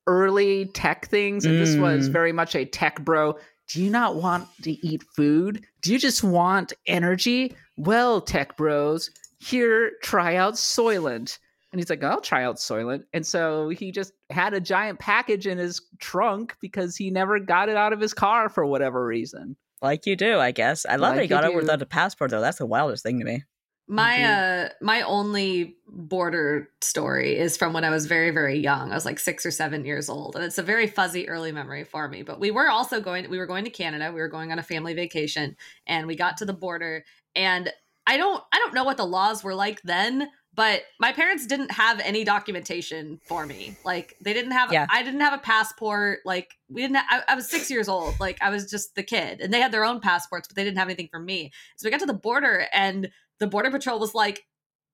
early tech things and this was Mm. very much a tech bro do you not want to eat food do you just want energy well tech bros here try out soylent and he's like i'll try out soylent and so he just had a giant package in his trunk because he never got it out of his car for whatever reason Like you do, I guess. I love that he got over without a passport though. That's the wildest thing to me. My uh my only border story is from when I was very very young. I was like 6 or 7 years old and it's a very fuzzy early memory for me. But we were also going we were going to Canada. We were going on a family vacation and we got to the border and I don't I don't know what the laws were like then, but my parents didn't have any documentation for me. Like they didn't have Yeah. I didn't have a passport. Like we didn't I, I was 6 years old. Like I was just the kid and they had their own passports, but they didn't have anything for me. So we got to the border and the border patrol was like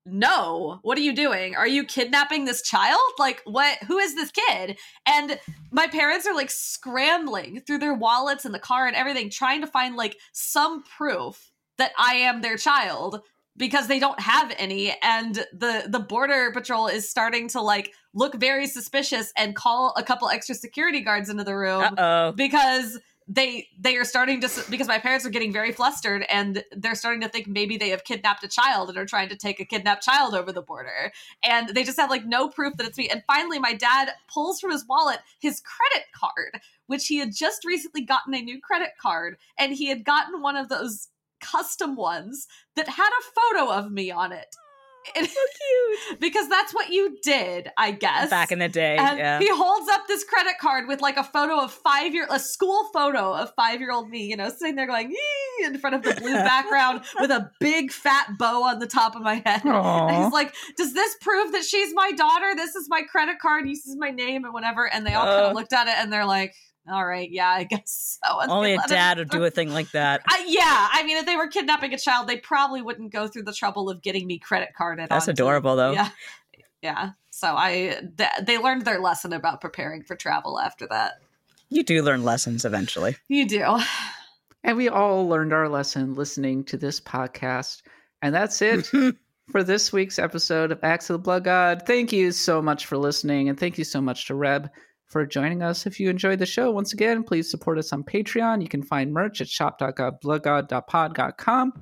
no what are you doing? Are you kidnapping this child? Like what who is this kid? And my parents are like scrambling through their wallets in the car and everything trying to find like some proof that i am their child because they don't have any. And the the border patrol is starting to like look very suspicious and call a couple extra security guards into the room Uh-oh. because they they are starting to because my parents are getting very flustered and they're starting to think maybe they have kidnapped a child and are trying to take a kidnapped child over the border. And they just have like no proof that it's me. And finally my dad pulls from his wallet his credit card which he had just recently gotten a new credit card. And he had gotten one of those custom ones that had a photo of me on it It's (laughs) so cute. because that's what you did i guess Back in the day. and yeah. he holds up this credit card with like a photo of five year, a school photo of five year old me, you know, sitting there going in front of the blue (laughs) background with a big fat bow on the top of my head. And he's like, "Does this prove that she's my daughter? This is my credit card. This is my name and whatever." And they all kind Uh. of looked at it and they're like, "All right, yeah, I (laughs) guess so." Only a let him dad would do a thing like that. I, yeah, I mean, if they were kidnapping a child, they probably wouldn't go through the trouble of getting me credit carded. That's onto- adorable, though. Yeah, yeah. So I, th- they learned their lesson about preparing for travel after that. You do learn lessons eventually. You do. And we all learned our lesson listening to this podcast. And that's it (laughs) for this week's episode of Axe of the Blood God. Thank you so much for listening. And thank you so much to Reb for joining us. If you enjoyed the show, once again, please support us on Patreon. You can find merch at shop.bloodgod.pod.com.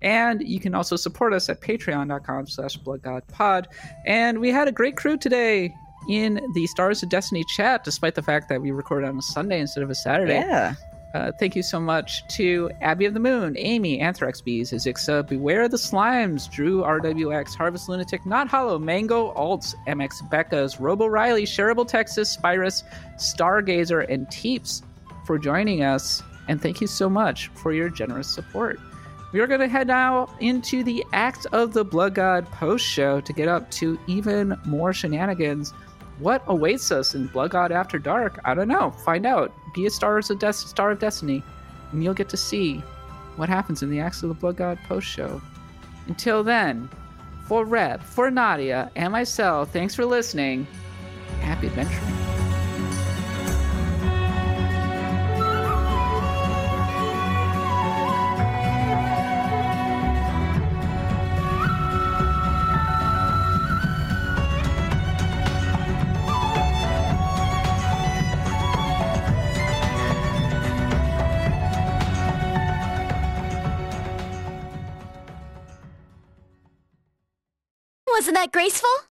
And you can also support us at patreon.com slash bloodgodpod. And we had a great crew today in the Stars of Destiny chat, despite the fact that we recorded on a Sunday instead of a Saturday. Yeah. Uh, thank you so much to Abby of the Moon, Amy, Anthrax Bees, Azixa, Beware the Slimes, Drew RWX, Harvest Lunatic, Not Hollow, Mango, Alts, MX Becca's, Robo Riley, Shareable Texas, Spirus, Stargazer, and Teeps for joining us. And thank you so much for your generous support. We are going to head now into the Axe of the Blood God post show to get up to even more shenanigans. What awaits us in Blood God After Dark? I don't know. Find out. Be a star a Des- star of destiny, and you'll get to see what happens in the Axe of the Blood God post show. Until then, for Reb, for Nadia, and myself, thanks for listening. Happy adventuring. That graceful?